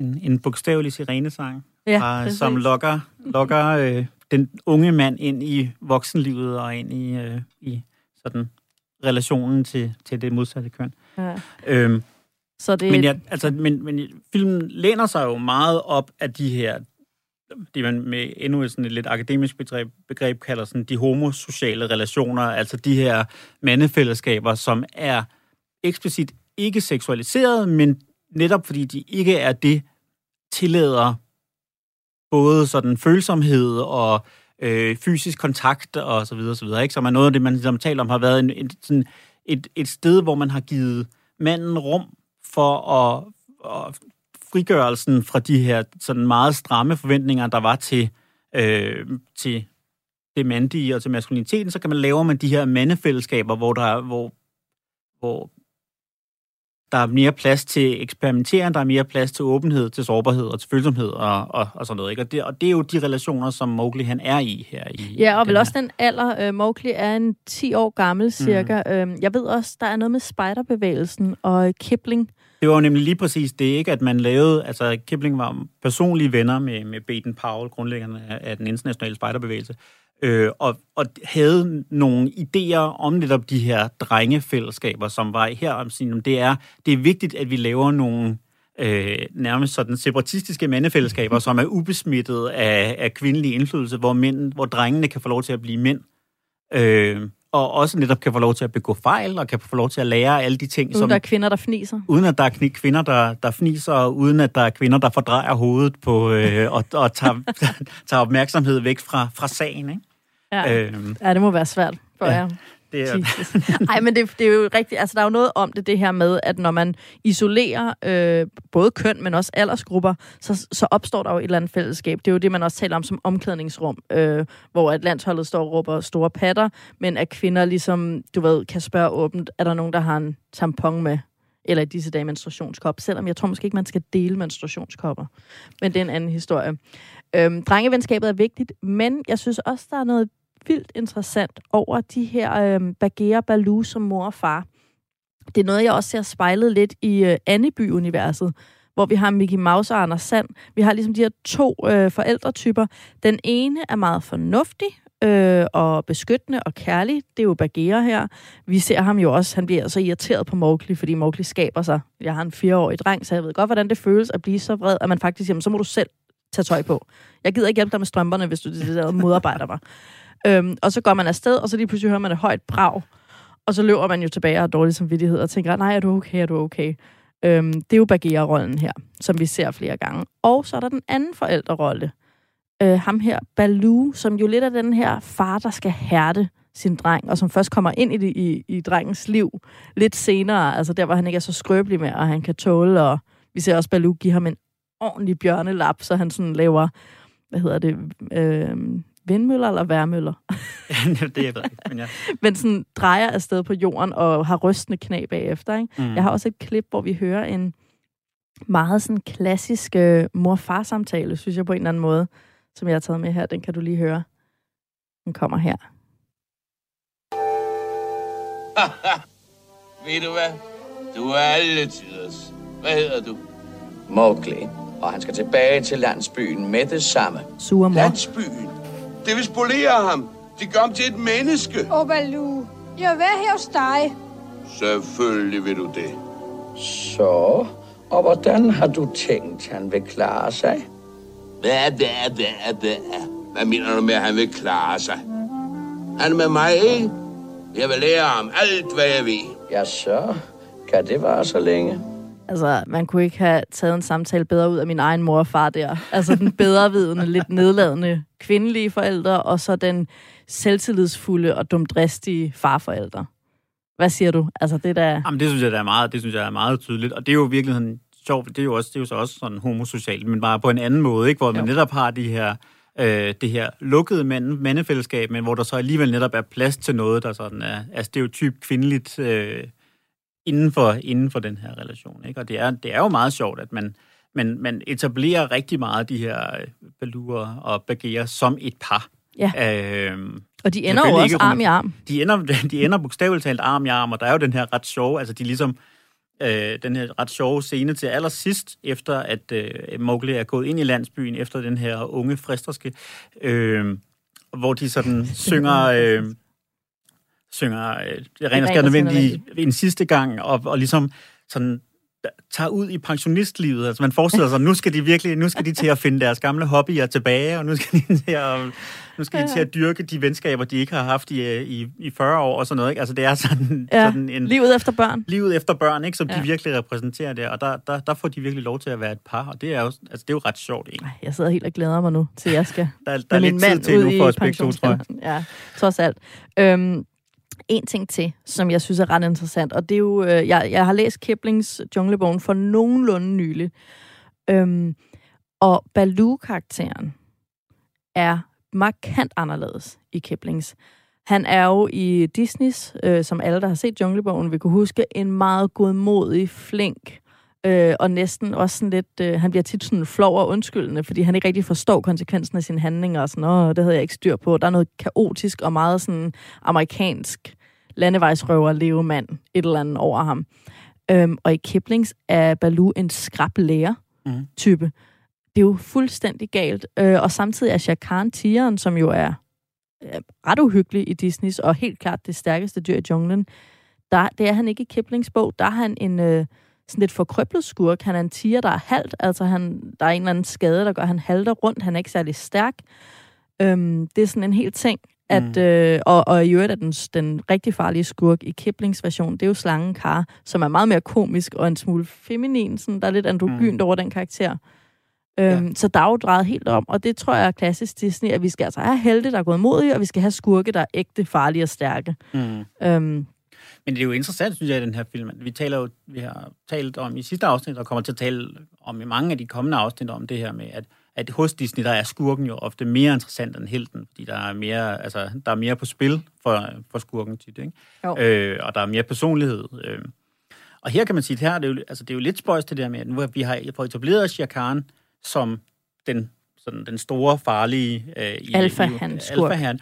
En, en bogstavelig sirenesang, Ja, fra, som lokker, lokker øh, den unge mand ind i voksenlivet og ind i, øh, i sådan relationen til, til det modsatte køn. Ja. Øhm, Så det, Men, jeg, altså, men, men filmen læner sig jo meget op af de her, det man med endnu sådan et lidt akademisk begreb, begreb kalder sådan de homosociale relationer, altså de her mandefællesskaber, som er eksplicit ikke seksualiseret, men netop fordi de ikke er det, tillader både sådan følsomhed og øh, fysisk kontakt og så videre, så videre, ikke? Som er noget af det, man ligesom taler om, har været en, en, sådan et, et sted, hvor man har givet manden rum for at, at frigørelsen fra de her sådan meget stramme forventninger, der var til, øh, til det mandige og til maskuliniteten, så kan man lave man de her mandefællesskaber, hvor der er, hvor, hvor der er mere plads til eksperimentering, der er mere plads til åbenhed, til sårbarhed og til følsomhed og, og, og sådan noget. Ikke? Og, det, og det er jo de relationer, som Mowgli han er i her. I, Ja, og vel også den alder. Uh, Mowgli er en 10 år gammel cirka. Mm. jeg ved også, der er noget med spejderbevægelsen og øh, Kipling. Det var jo nemlig lige præcis det, ikke? At man lavede, altså Kipling var personlige venner med, med Baden Powell, grundlæggerne af, af den internationale spejderbevægelse, øh, og, og havde nogle idéer om netop de her drengefællesskaber, som var her om sin, det er, det er vigtigt, at vi laver nogle øh, nærmest sådan separatistiske mandefællesskaber, som er ubesmittet af, af kvindelig indflydelse, hvor, mænd, hvor drengene kan få lov til at blive mænd. Øh, og også netop kan få lov til at begå fejl, og kan få lov til at lære alle de ting, Uden som der er kvinder, der fniser. uden at der er kvinder, der, der fniser, og uden at der er kvinder, der fordrejer hovedet på, øh, og, og tager, tager opmærksomhed væk fra, fra sagen. Ikke? Ja. Øhm, ja, det må være svært for ja. jer. det er. Ej, men det, det er jo rigtigt. Altså, der er jo noget om det, det her med, at når man isolerer øh, både køn, men også aldersgrupper, så, så opstår der jo et eller andet fællesskab. Det er jo det, man også taler om som omklædningsrum, øh, hvor at landsholdet står og råber store patter, men at kvinder ligesom, du ved, kan spørge åbent, er der nogen, der har en tampon med? Eller i disse dage menstruationskop, selvom jeg tror måske ikke, man skal dele menstruationskopper. Men det er en anden historie. Øhm, drengevenskabet er vigtigt, men jeg synes også, der er noget vildt interessant over de her øh, Bagheera Baloo som mor og far. Det er noget, jeg også ser spejlet lidt i øh, Anneby-universet, hvor vi har Mickey Mouse og Anders Sand. Vi har ligesom de her to øh, forældretyper. Den ene er meget fornuftig, øh, og beskyttende og kærlig. Det er jo Bagheera her. Vi ser ham jo også, han bliver så irriteret på Mowgli, fordi Mowgli skaber sig. Jeg har en fireårig dreng, så jeg ved godt, hvordan det føles at blive så vred, at man faktisk, jamen, så må du selv tage tøj på. Jeg gider ikke hjælpe dig med strømperne, hvis du det der modarbejder mig. Øhm, og så går man afsted, og så lige pludselig hører man et højt brag. Og så løber man jo tilbage og har dårlig samvittighed og tænker, nej, er du okay, er du okay? Øhm, det er jo Bagheera-rollen her, som vi ser flere gange. Og så er der den anden forældrerolle. Øh, ham her, Baloo, som jo lidt er den her far, der skal hærde sin dreng, og som først kommer ind i, det, i, i drengens liv lidt senere, altså der, hvor han ikke er så skrøbelig med, og han kan tåle, og vi ser også Baloo give ham en ordentlig bjørnelap, så han sådan laver, hvad hedder det, øh, vindmøller eller værmøller? Ja, det jeg ved ikke, men ja. men sådan drejer afsted på jorden og har rystende knæ bagefter. Ikke? Mm. Jeg har også et klip, hvor vi hører en meget sådan klassisk øh, mor-far-samtale, synes jeg på en eller anden måde, som jeg har taget med her. Den kan du lige høre. Den kommer her. Ved du hvad? Du er alle tiders. Hvad hedder du? Mowgli, og han skal tilbage til landsbyen med det samme. Sure mor. Landsbyen. Det vil spolere ham. Det gør ham til et menneske. Åh, Baloo. Jeg vil her hos dig. Selvfølgelig vil du det. Så, og hvordan har du tænkt, han vil klare sig? Hvad, hvad, hvad, hvad? Hvad mener du med, at han vil klare sig? Han er med mig, ikke? Jeg vil lære ham alt, hvad jeg ved. Ja, så kan det vare så længe. Altså, man kunne ikke have taget en samtale bedre ud af min egen mor og far der. Altså, den bedrevidende, lidt nedladende kvindelige forældre, og så den selvtillidsfulde og dumdristige farforældre. Hvad siger du? Altså, det der... Jamen, det synes jeg, der er meget, det synes jeg er meget tydeligt. Og det er jo virkelig sådan sjovt, det er jo, også, det er jo så også sådan homosocialt, men bare på en anden måde, ikke? hvor man Jo. netop har de her, øh, det her lukkede mand, mandefællesskab, men hvor der så alligevel netop er plads til noget, der sådan er, er stereotyp kvindeligt øh, inden, for, inden for den her relation. Ikke? Og det er, det er jo meget sjovt, at man, man, man etablerer rigtig meget de her øh, baluer og bagerer som et par. Ja. Øh, Og de ender jo også arm i arm. de ender, de ender bogstaveligt talt arm i arm, og der er jo den her ret sjove, altså de ligesom, øh, den her ret sjove scene til allersidst, efter at øh, Mowgli er gået ind i landsbyen, efter den her unge fristerske, øh, hvor de sådan synger, øh, synger øh, det rent og skær nødvendigt en sidste gang, og, og ligesom sådan tager ud i pensionistlivet. Altså man forestiller sig, nu skal de virkelig, nu skal de til at finde deres gamle hobbyer tilbage, og nu skal de til at, nu skal de til at dyrke de venskaber, de ikke har haft i, øh, i, i 40 år og sådan noget. Ikke? Altså det er sådan, Ja, sådan en, livet efter børn. livet efter børn, ikke, som ja. De virkelig repræsenterer der, og der, der, der får de virkelig lov til at være et par, og det er jo, altså, det er jo ret sjovt? Ej, jeg sidder helt og glæder mig nu, til jeg skal Der, der er min lidt tid til ud nu for begge to, tror jeg. Ja, trods alt. Øhm, en ting til, som jeg synes er ret interessant, og det er jo, øh, jeg, jeg har læst Kiplings Junglebogen for nogenlunde nylig, øhm, og Baloo-karakteren er markant anderledes i Kiplings. Han er jo i Disneys, øh, som alle, der har set Junglebogen, vil kunne huske, en meget godmodig, flink, øh, og næsten også sådan lidt, øh, han bliver tit sådan flov og undskyldende, fordi han ikke rigtig forstår konsekvensen af sine handlinger, og sådan, åh, det havde jeg ikke styr på. Der er noget kaotisk og meget sådan amerikansk landevejsrøver levemand, et eller andet over ham. Øhm, og i Kiplings er Baloo en skrab lærer Mhm. type. Det er jo fuldstændig galt. Øh, og samtidig er Shere Khan tigeren, som jo er øh, ret uhyggelig i Disneys, og helt klart det stærkeste dyr i junglen, der, det er han ikke i Kiplings bog. Der er han en øh, sådan lidt forkrøblet skurk. Han er en tiger, der er halvt. Altså, han, der er en eller anden skade, der gør, han halter rundt. Han er ikke særlig stærk. Øhm, det er sådan en helt ting. At, Mm. øh, og, og i øvrigt er den, den rigtig farlige skurk i Kiplings version, det er jo slangen Kar, som er meget mere komisk og en smule feminin. Sådan, der er lidt androgynt mm. over den karakter. Øhm, ja. Så der er jo drejet helt om, og det tror jeg er klassisk Disney, at vi skal altså have helte, der er gået modige, og vi skal have skurke, der er ægte, farlige og stærke. Mm. Øhm, Men det er jo interessant, synes jeg, i den her film. Vi, taler jo, vi har talt om i sidste afsnit, og kommer til at tale om i mange af de kommende afsnit om det her med, at, at hos Disney, der er skurken jo ofte mere interessant end helten, fordi der er mere, altså, der er mere på spil for, for skurken tit, ikke? Jo. Øh, og der er mere personlighed. Øh. Og her kan man sige, at her er det, jo, altså, det er jo lidt spøjst det der med, at nu har vi har fået etableret Shere Khan som den, sådan, den store, farlige... Øh, i, Alfahan, alfahan,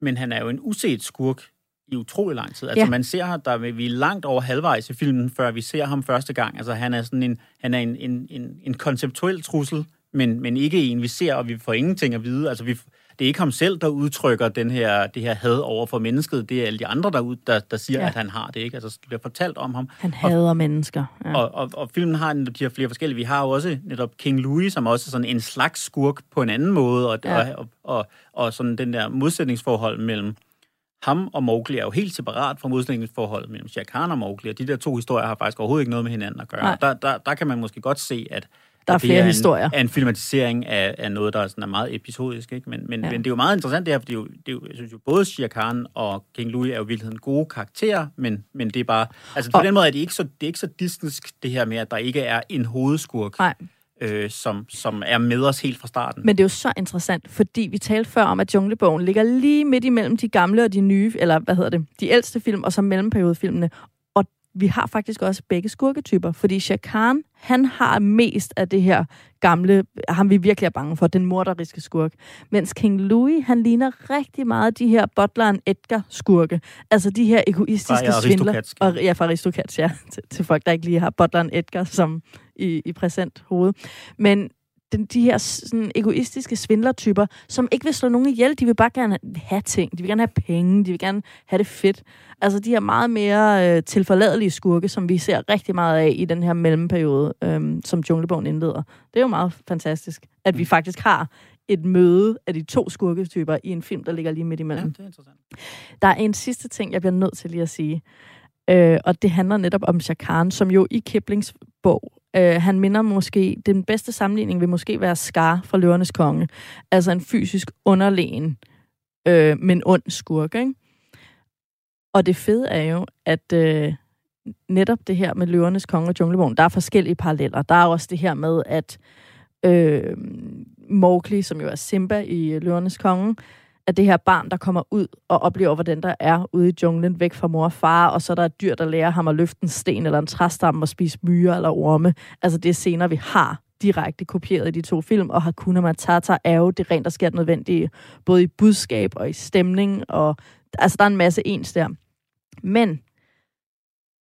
men han er jo en uset skurk i utrolig lang tid. Altså, Ja. man ser ham, der er vi er langt over halvvejs i filmen, før vi ser ham første gang. Altså, han er sådan en, han er en, en, en, en konceptuel trussel, men, men ikke en, vi ser, og vi får ingenting at vide. Altså, vi, det er ikke ham selv, der udtrykker den her, det her had over for mennesket. Det er alle de andre, der, ud, der, der siger, Ja. at han har det. Ikke? Altså, det bliver fortalt om ham. Han hader mennesker. Ja. Og, og, og filmen har de her flere forskellige. Vi har jo også netop King Louis, som også er sådan en slags skurk på en anden måde, og, Ja. og, og, og sådan den der modsætningsforhold mellem ham og Mowgli er jo helt separat fra modsætningsforholdet mellem Shere Khan og Mowgli, og de der to historier har faktisk overhovedet ikke noget med hinanden at gøre. Der, der, der kan man måske godt se, at Der er flere en, historier. er en filmatisering af, af noget, der er, sådan er meget episodisk. Ikke? Men, men, Ja. men det er jo meget interessant det her, for det er jo, det er jo, jeg synes jo, både Shere Khan og King Louis er jo i virkeligheden gode karakterer, men, men det er bare... Altså på Og- den måde er det ikke så, det er ikke så disneysk, det her med, at der ikke er en hovedskurk, Nej. øh, som, som er med os helt fra starten. Men det er jo så interessant, fordi vi talte før om, at Junglebogen ligger lige midt imellem de gamle og de nye, eller hvad hedder det, de ældste film, og så mellemperiodefilmene. Vi har faktisk også begge skurketyper, fordi Shah Khan, han har mest af det her gamle, ham vi virkelig er bange for, den morderiske skurk. Mens King Louis, han ligner rigtig meget de her butleren Edgar skurke. Altså de her egoistiske Fra svindler. Aristocats. Og, ja, fra Aristocats, ja. Til, til folk, der ikke lige har butleren Edgar som i, i præsent hoved. Men den, de her sådan, egoistiske svindlertyper, som ikke vil slå nogen ihjel, de vil bare gerne have ting. De vil gerne have penge, de vil gerne have det fedt. Altså de her meget mere øh, tilforladelige skurke, som vi ser rigtig meget af i den her mellemperiode, øh, som Junglebogen indleder. Det er jo meget fantastisk, at vi faktisk har et møde af de to skurketyper i en film, der ligger lige midt Ja, imellem. det er interessant. Der er en sidste ting, jeg bliver nødt til lige at sige. Øh, og det handler netop om Shah Khan, som jo i Kiplings bog, øh, han minder måske, den bedste sammenligning vil måske være Scar fra Løvernes Konge. Altså en fysisk underlegen, øh, men ond skurk, ikke? Og det fede er jo, at øh, netop det her med Løvernes Konge og Junglebogen, der er forskellige paralleller. Der er også det her med, at øh, Mowgli, som jo er Simba i øh, Løvernes Konge, at det her barn, der kommer ud og oplever, hvordan der er ude i junglen, væk fra mor og far, og så er der et dyr, der lærer ham at løfte en sten eller en træstamme og spise myrer eller orme. Altså det er scener, vi har direkte kopieret i de to film, og Hakuna Matata er jo det rent, der sker nødvendige, både i budskab og i stemning, og altså der er en masse ens der. Men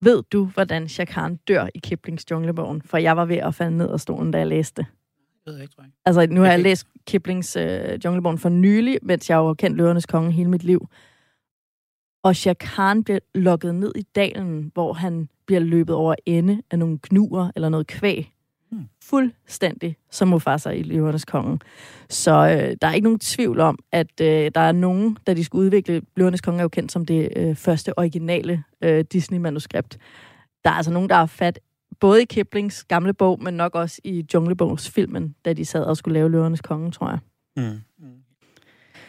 ved du, hvordan Shakan dør i Kiplings Junglebogen? For jeg var ved at falde ned af stolen, da jeg læste det. Det ved jeg ikke, tror jeg. Altså, nu har jeg læst Kiplings øh, Junglebogen for nylig, mens jeg jo har kendt Løvernes Konge hele mit liv. Og Shah Khan bliver lukket ned i dalen, hvor han bliver løbet over ende af nogle knuer eller noget kvæg. Hmm. Fuldstændig som Mufasa i Løvernes Konge. Så øh, der er ikke nogen tvivl om, at øh, der er nogen, da de skulle udvikle... Løvernes Konge er jo kendt som det øh, første originale øh, Disney-manuskript. Der er altså nogen, der har fat både i Kiplings gamle bog, men nok også i Junglebogsfilmen, da de sad og skulle lave Løvernes Konge, tror jeg. Mm. Mm.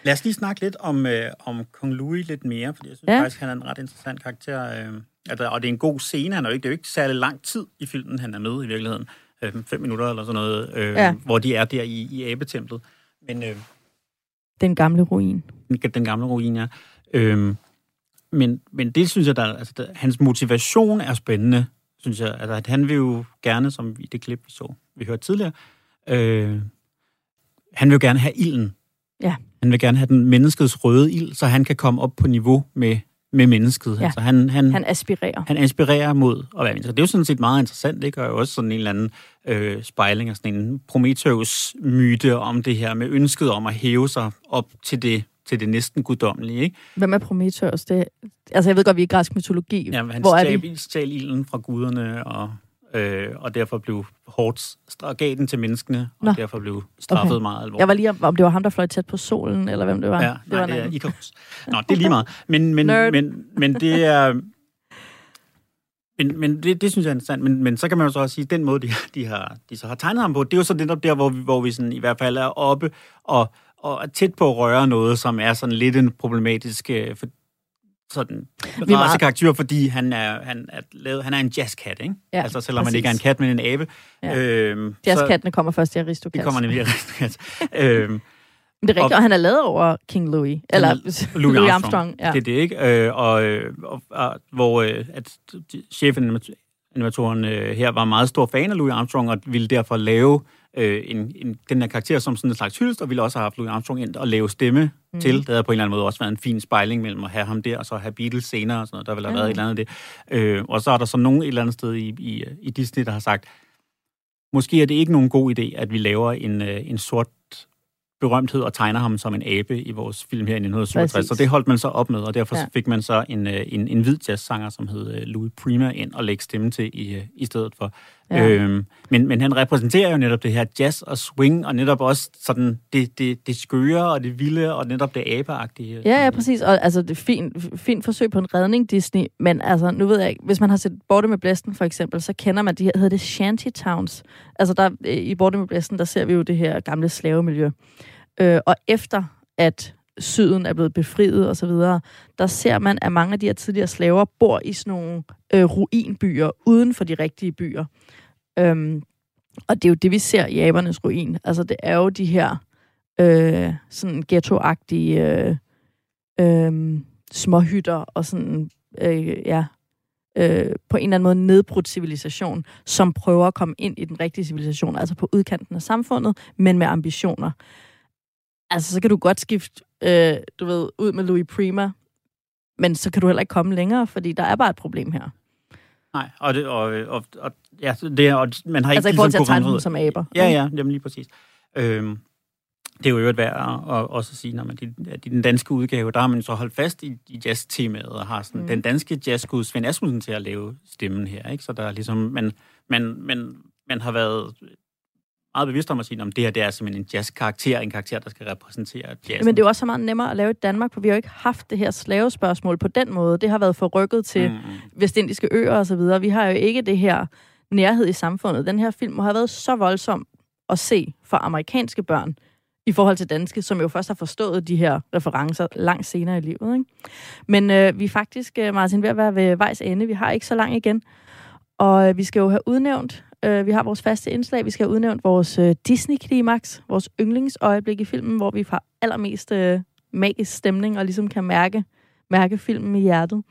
Lad os lige snakke lidt om, øh, om Kong Louis lidt mere, fordi jeg synes Ja. faktisk, han er en ret interessant karakter. Øh, altså, og det er en god scene. Han er jo ikke, det er jo ikke særlig lang tid i filmen, han er med i virkeligheden. Øh, fem minutter eller sådan noget, øh, ja. hvor de er der i, i abetemplet. Men øh, Den gamle ruin. den, den gamle ruin, ja. Øh, men, men det synes jeg, der, altså, der, hans motivation er spændende, synes jeg. Altså, at han vil jo gerne, som i det klip, vi så, vi hørte tidligere, øh, han vil jo gerne have ilden. Ja. Han vil gerne have den menneskets røde ild, så han kan komme op på niveau med, med mennesket. Ja. Altså, han, han, Han aspirerer. han inspirerer mod at være menneske. Det er jo sådan set meget interessant? Og jo også sådan en eller anden øh, spejling af sådan en Prometheus-myte om det her med ønsket om at hæve sig op til det, til det næsten guddommelige, ikke? Hvem er Prometheus? Det, altså, jeg ved godt, vi er i græsk mytologi. Ja, han Hvor er stjal, vi? stjal ilden fra guderne, og, øh, og derfor blev hårdt stra- gav den til menneskene, og Nå. derfor blev straffet Okay. meget alvorligt. Jeg var lige om, det var ham, der fløj tæt på solen, eller hvem det var. Ja, det nej, var det er. Icarus. Nå, det er lige meget. Men, men, Nerd. men, men det er... Men, men det, det synes jeg er interessant. Men, men så kan man jo så også sige, at den måde, de, de, har, de så har tegnet ham på, det er jo så netop der, hvor vi, hvor vi sådan, i hvert fald er oppe og, og er tæt på at røre noget, som er sådan lidt en problematisk øh, for, sådan Vi meget- racekarakter, fordi han er, han, er lavet, han er en jazzkat, ikke? Ja, altså selvom præcis. man ikke er en kat, men en abe. Ja. Øhm, Jazzkattene kommer først i Aristocats. Det kommer nemlig af Aristocats. øhm, Men det er rigtigt, og- og han er lavet over King Louis. Eller Louis Louis, Armstrong. Armstrong. ja. Det er det, ikke? Øh, og, øh, og, og hvor øh, at chefanimatoren øh, her var meget stor fan af Louis Armstrong, og ville derfor lave øh, en, en, den her karakter som sådan en slags hyldest, og ville også have haft Louis Armstrong ind og lave stemme mm. til. Det havde på en eller anden måde også været en fin spejling mellem at have ham der, og så have Beatles senere, og sådan noget. Der ville have Ja. været et eller andet af det. Øh, og så er der så nogen et eller andet sted i, i, i Disney, der har sagt, måske er det ikke nogen god idé, at vi laver en, øh, en sort berømthed og tegner ham som en abe i vores film her i 1967. Præcis. Så det holdt man så op med, og derfor Ja. fik man så en, øh, en, en hvid jazzsanger, som hed øh, Louis Prima, ind og lægge stemme til i, øh, i stedet for. Ja. Øhm, men, men han repræsenterer jo netop det her jazz og swing, og netop også sådan det, det, det skøre og det vilde, og netop det abeagtige. Ja, ja, præcis. Og altså, det er fint, fint forsøg på en redning, Disney. Men altså, nu ved jeg ikke, hvis man har set Borte med Blæsten, for eksempel, så kender man de her, hedder det shanty towns. Altså, der, i Borte med Blæsten, der ser vi jo det her gamle slavemiljø. Øh, og efter at syden er blevet befriet og så videre, der ser man, at mange af de her tidligere slaver bor i sådan nogle øh, ruinbyer, uden for de rigtige byer. Øhm, og det er jo det, vi ser i abernes ruin. Altså, det er jo de her øh, sådan ghettoagtige øh, øh, småhytter og sådan, øh, ja, øh, på en eller anden måde nedbrudt civilisation, som prøver at komme ind i den rigtige civilisation, altså på udkanten af samfundet, men med ambitioner. Altså, så kan du godt skifte, øh, du ved, ud med Louis Prima, men så kan du heller ikke komme længere, fordi der er bare et problem her. Nej, og, det, og, og, og ja, det og man har Altså i ikke forhold til at ligesom tegne dem som aber. Ja, ja, jamen lige præcis. Øhm, det er jo øvrigt værd at, at også at sige, når man i, den danske udgave, der har man så holdt fast i, i jazz-temaet, og har sådan, mm. den danske jazzgud Svend Asmussen til at lave stemmen her, ikke? Så der er ligesom, man, man, man, man har været meget bevidst om at sige, om det her det er simpelthen en jazzkarakter, en karakter, der skal repræsentere jazzen. Men det er jo også så meget nemmere at lave i Danmark, for vi har jo ikke haft det her slavespørgsmål på den måde. Det har været forrykket til Mm, mm. vestindiske øer og så videre. Vi har jo ikke det her nærhed i samfundet. Den her film må have været så voldsom at se for amerikanske børn i forhold til danske, som jo først har forstået de her referencer langt senere i livet. Ikke? Men øh, vi er faktisk, øh, Martin, ved at være ved vejs ende. Vi har ikke så langt igen. Og øh, vi skal jo have udnævnt, øh, vi har vores faste indslag, vi skal have udnævnt vores øh, Disney-klimaks, vores yndlingsøjeblik i filmen, hvor vi får allermest øh, magisk stemning og ligesom kan mærke, mærke filmen i hjertet.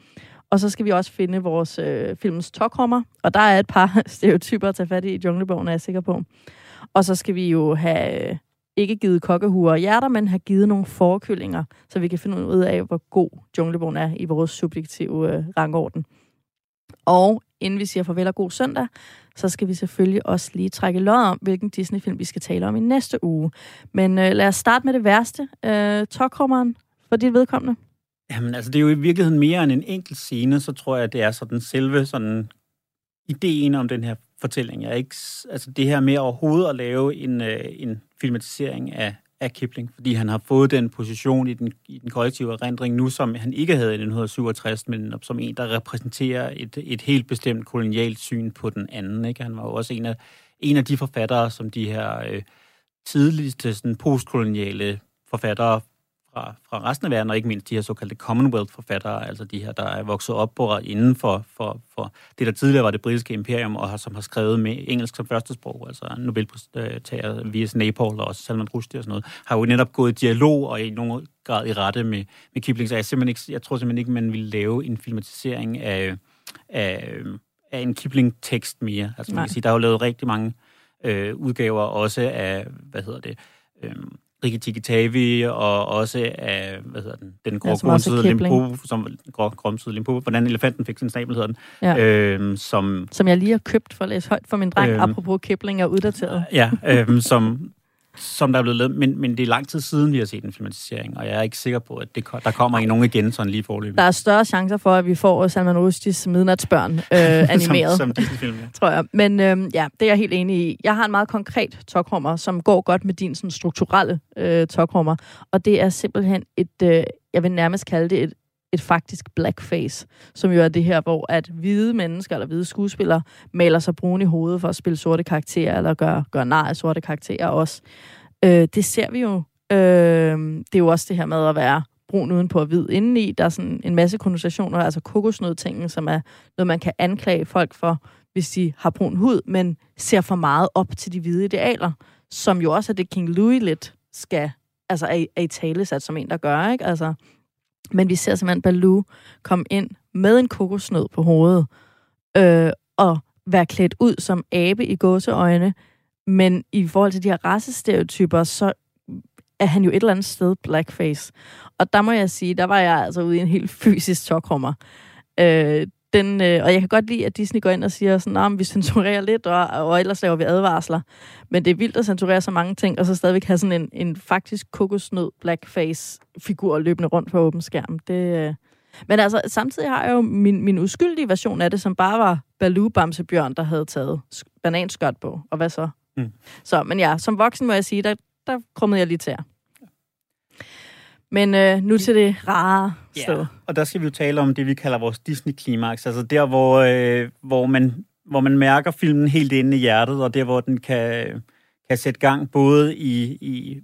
Og så skal vi også finde vores øh, filmens tokrummer, og der er et par stereotyper at tage fat i i Junglebogen, er jeg sikker på. Og så skal vi jo have øh, ikke givet kokkehuer og hjerter, men have givet nogle forkyllinger, så vi kan finde ud af, hvor god Junglebogen er i vores subjektive øh, rangorden. Og inden vi siger farvel og god søndag, så skal vi selvfølgelig også lige trække lod om, hvilken Disney-film vi skal tale om i næste uge. Men øh, lad os starte med det værste. Øh, Tokrummeren, for dit vedkommende. Jamen, altså, det er jo i virkeligheden mere end en enkelt scene, så tror jeg, det er sådan selve sådan ideen om den her fortælling. Jeg er ikke, altså det her med overhovedet at lave en, øh, en filmatisering af, af Kipling, fordi han har fået den position i den, i den kollektive erindring nu, som han ikke havde i 1967, men som en, der repræsenterer et, et helt bestemt kolonialt syn på den anden. Ikke? Han var jo også en af, en af de forfattere, som de her øh, tidligste sådan, postkoloniale forfattere fra, fra resten af verden, og ikke mindst de her såkaldte Commonwealth-forfattere, altså de her, der er vokset op på inden for, for, for det, der tidligere var det britiske imperium, og har, som har skrevet med engelsk som første sprog, altså Nobelpristager V.S. Naipaul og også Salman Rushdie og sådan noget, har jo netop gået i dialog og i nogen grad i rette med, med Kipling, så jeg, simpelthen ikke, jeg tror simpelthen ikke, man ville lave en filmatisering af, af, af en Kipling-tekst mere. Altså man Nej. kan sige, der er jo lavet rigtig mange øh, udgaver også af, hvad hedder det, øh, Rikki Tikki Tavi, og også af, hvad hedder den, den grå Kipling. Limpopo, som grå grumsede Limpopo, hvordan elefanten fik sin snabel, hedder den, Ja. øh, som, Som jeg lige har købt for at læse højt for min dreng, Øhm. apropos Kipling er uddateret. ja, øh, som, som der er blevet lavet, men, men det er lang tid siden, vi har set en filmatisering, og jeg er ikke sikker på, at det, der kommer ikke nogen igen sådan lige forløbig. Der er større chancer for, at vi får Salman Rushdies Midnatsbørn øh, animeret. som, som Disney-film, ja. tror jeg. Men øhm, ja, det er jeg helt enig i. Jeg har en meget konkret tokrummer, som går godt med din sådan, strukturelle øh, tokrummer. Og det er simpelthen et, øh, jeg vil nærmest kalde det et, et faktisk blackface, som jo er det her, hvor at hvide mennesker eller hvide skuespillere maler sig brune i hovedet for at spille sorte karakterer, eller gøre gør nar af sorte karakterer også. Øh, det ser vi jo. Øh, det er jo også det her med at være brun udenpå og hvid indeni. Der er sådan en masse konnotationer, altså kokosnødtingen, som er noget, man kan anklage folk for, hvis de har brun hud, men ser for meget op til de hvide idealer, som jo også er det King Louis lidt skal, altså er, er i tale sat som en, der gør, ikke? Altså, men vi ser simpelthen Baloo komme ind med en kokosnød på hovedet, øh, og være klædt ud som abe i gåseøjne, men i forhold til de her racestereotyper, så er han jo et eller andet sted blackface. Og der må jeg sige, der var jeg altså ude i en helt fysisk tokrummer. Øh, den, øh, og jeg kan godt lide, at Disney går ind og siger sådan, at vi censurerer lidt, og, og ellers laver vi advarsler. Men det er vildt at censurere så mange ting, og så stadigvæk have sådan en, en faktisk kokosnød blackface-figur løbende rundt på åben skærm. Det, øh. Men altså, samtidig har jeg jo min, min uskyldige version af det, som bare var Baloo Bamsebjørn, der havde taget sk- bananskørt på. Og hvad så? Mm. Så, men ja, som voksen må jeg sige, der, der krummede jeg lige til Men øh, nu til det rare sted. Ja, og der skal vi jo tale om det, vi kalder vores Disney-klimaks. Altså der, hvor, øh, hvor, man, hvor man mærker filmen helt inde i hjertet, og der, hvor den kan, kan sætte gang både i, i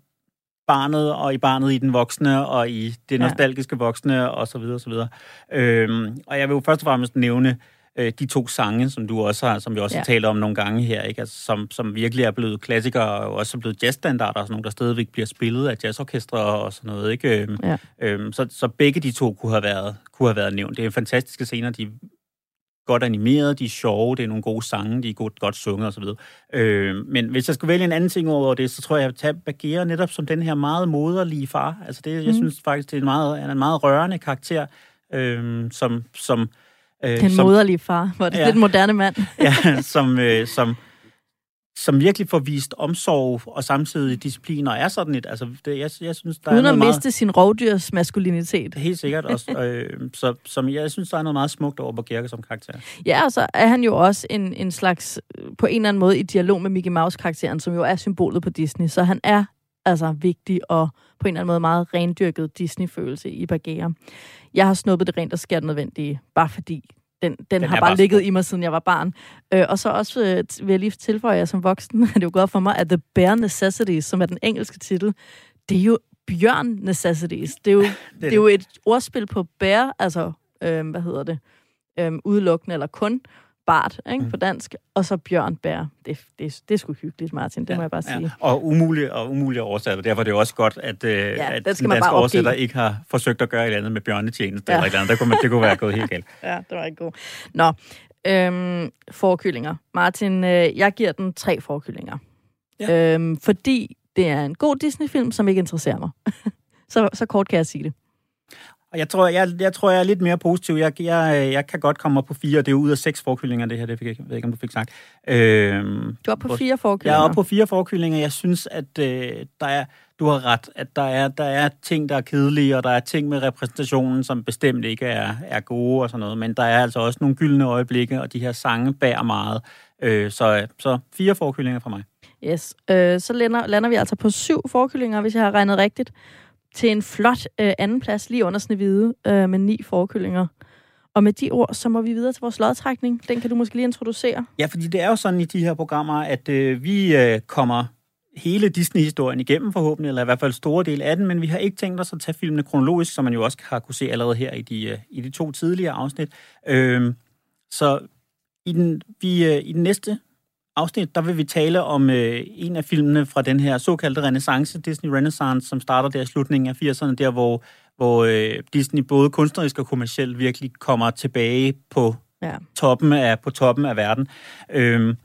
barnet, og i barnet i den voksne, og i det nostalgiske voksne, og så videre, og så videre. Øhm, og jeg vil jo først og fremmest nævne øh, de to sange, som du også har, som vi også Ja. har talt om nogle gange her, ikke? Altså, som, som virkelig er blevet klassikere, og også er blevet jazzstandarder, og sådan nogle, der stadigvæk bliver spillet af jazzorkestre og sådan noget, ikke? Øhm, Ja. øhm, så, så begge de to kunne have været, kunne have været nævnt. Det er fantastiske scener, de er godt animeret, de er sjove, det er nogle gode sange, de er godt, godt sunget osv. Øh, men hvis jeg skulle vælge en anden ting over det, så tror jeg, jeg vil tage Bagheera netop som den her meget moderlige far. Altså det, jeg Mm. synes faktisk, det er en meget, en meget rørende karakter, øh, som... som øh, Den som, moderlige far, hvor det er Ja. lidt moderne mand. ja, som, øh, som, som virkelig får vist omsorg og samtidig disciplin, og er sådan et, altså, det, jeg, jeg synes, der Uden er at noget miste sin rovdyrs maskulinitet. meget, helt sikkert også, øh, så, som jeg synes, der er noget meget smukt over Bagheera som karakter. Ja, og så er han jo også en, en slags, øh, på en eller anden måde, i dialog med Mickey Mouse-karakteren, som jo er symbolet på Disney. Så han er altså vigtig og på en eller anden måde meget rendyrket Disney-følelse i Bagheera. Jeg har snuppet det rent og skært nødvendige, bare fordi den, den, den er har bare ligget i mig, siden jeg var barn. Øh, og så også øh, vil jeg lige tilføje, at som voksen er det jo gået op for mig, at The Bare Necessities, som er den engelske titel, det er jo Bjørn Necessities. Det er jo, det, det er jo et ordspil på bear, altså, øh, hvad hedder det, øh, udelukkende eller kun Bart ikke, på dansk, og så Bjørn Bær. Det, det, det er sgu hyggeligt, Martin, det må jeg bare sige. Ja. Og umuligt og umuligt at oversætte, og derfor er det jo også godt, at, øh, ja, at den danske oversætter ikke har forsøgt at gøre et eller andet med bjørnetjeneste Ja. ja. eller et eller andet. Der kunne man, det kunne være gået helt galt. Ja, det var ikke god. Nå, øhm, forkyllinger. Martin, øh, jeg giver den tre forkyllinger. Ja. Øhm, fordi det er en god Disney-film, som ikke interesserer mig. så, så kort kan jeg sige det. Og jeg tror, jeg, jeg tror, jeg er lidt mere positiv. Jeg, jeg, jeg kan godt komme op på fire, og det er ud af seks forkyllinger, det her. Det fik jeg, jeg ved ikke, om du fik sagt. Øhm, Du er på fire Jeg forkyllinger. er oppe på fire forkyllinger. Jeg synes, at øh, der er, du har ret, at der er, der er ting, der er kedelige, og der er ting med repræsentationen, som bestemt ikke er, er gode og sådan noget. Men der er altså også nogle gyldne øjeblikke, og de her sange bærer meget. Øh, så, så fire forkyllinger fra mig. Yes. Øh, så lander, lander vi altså på syv forkyllinger, hvis jeg har regnet rigtigt, til en flot øh, andenplads lige under Snevide øh, med ni forkyllinger. Og med de ord, så må vi videre til vores lodtrækning. Den kan du måske lige introducere. Ja, fordi det er jo sådan i de her programmer, at øh, vi øh, kommer hele Disney-historien igennem forhåbentlig, eller i hvert fald store del af den, men vi har ikke tænkt os at tage filmene kronologisk, som man jo også har kunne se allerede her i de, øh, i de to tidligere afsnit. Øh, så i den, vi, øh, i den næste afsnit, der vil vi tale om øh, en af filmene fra den her såkaldte renaissance, Disney Renaissance, som starter der i slutningen af 80'erne, der hvor, hvor øh, Disney både kunstnerisk og kommercielt virkelig kommer tilbage på Ja. toppen af, på toppen af verden. Øhm,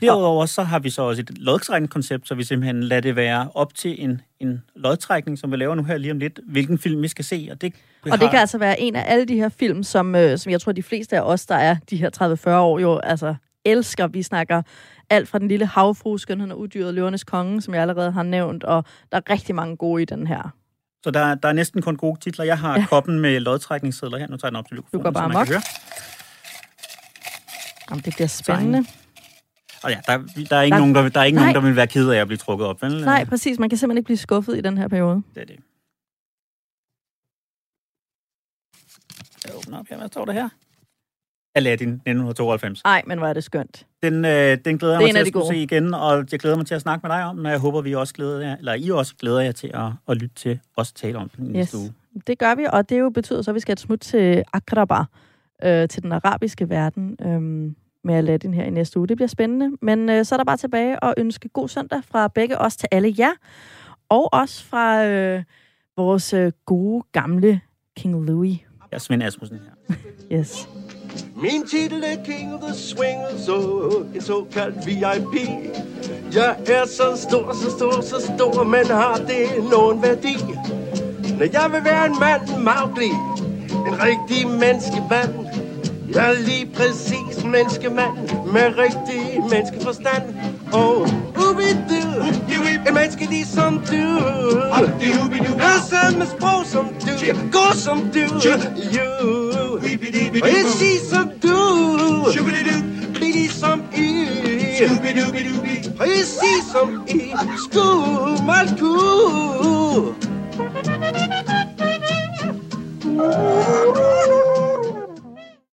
derudover så har vi så også et lodtrækningskoncept, så vi simpelthen lader det være op til en, en lodtrækning, som vi laver nu her lige om lidt, hvilken film vi skal se. Og det, Og det kan altså være en af alle de her film, som, øh, som jeg tror, de fleste af os, der er de her 30-40 år, jo altså elsker. Vi snakker alt fra den lille havfru, skønheden og udyret, løvernes konge, som jeg allerede har nævnt, og der er rigtig mange gode i den her. Så der, der er næsten kun gode titler. Jeg har Ja. koppen med lodtrækningssedler her. Nu tager jeg den op til mikrofonen, går bare så man kan høre. Jamen, det bliver spændende. Og ja, der, der er ikke, Der- nogen, der, der, er ikke Nej. nogen, der vil være ked af at blive trukket op, vel? Nej, præcis. Man kan simpelthen ikke blive skuffet i den her periode. Det er det. Jeg åbner op her. Hvad står der her? Aladdin 1992. Nej, men hvor er det skønt. Den, øh, den glæder er jeg mig til at skulle se igen, og jeg glæder mig til at snakke med dig om den, og jeg håber, vi også glæder jer, eller I også glæder jer til at, at lytte til os tale om den i Yes. næste uge. Det gør vi, og det jo betyder så, at vi skal et smut til Akraba, øh, til den arabiske verden, øh, med Aladdin her i næste uge. Det bliver spændende, men øh, så er der bare tilbage at ønske god søndag fra begge os til alle jer, og også fra øh, vores øh, gode, gamle King Louis. Jeg er Svend Asmussen her. Yes. Min titel er King of the Swingers og en såkaldt VIP. Jeg er så stor, så stor, så stor, men har det nogen værdi? Når jeg vil være en mand, Mowgli, en rigtig menneskemand, Jeg er lige præcis menneskemand med rigtig menneskeforstand. Og ubidu, en menneske ligesom du. Er med sprog som du, gå som du. You, doo. It's she's a doo. Shoobity doo. Biddy some e. Scooby dooby dooby. It's she's some e. School, my school.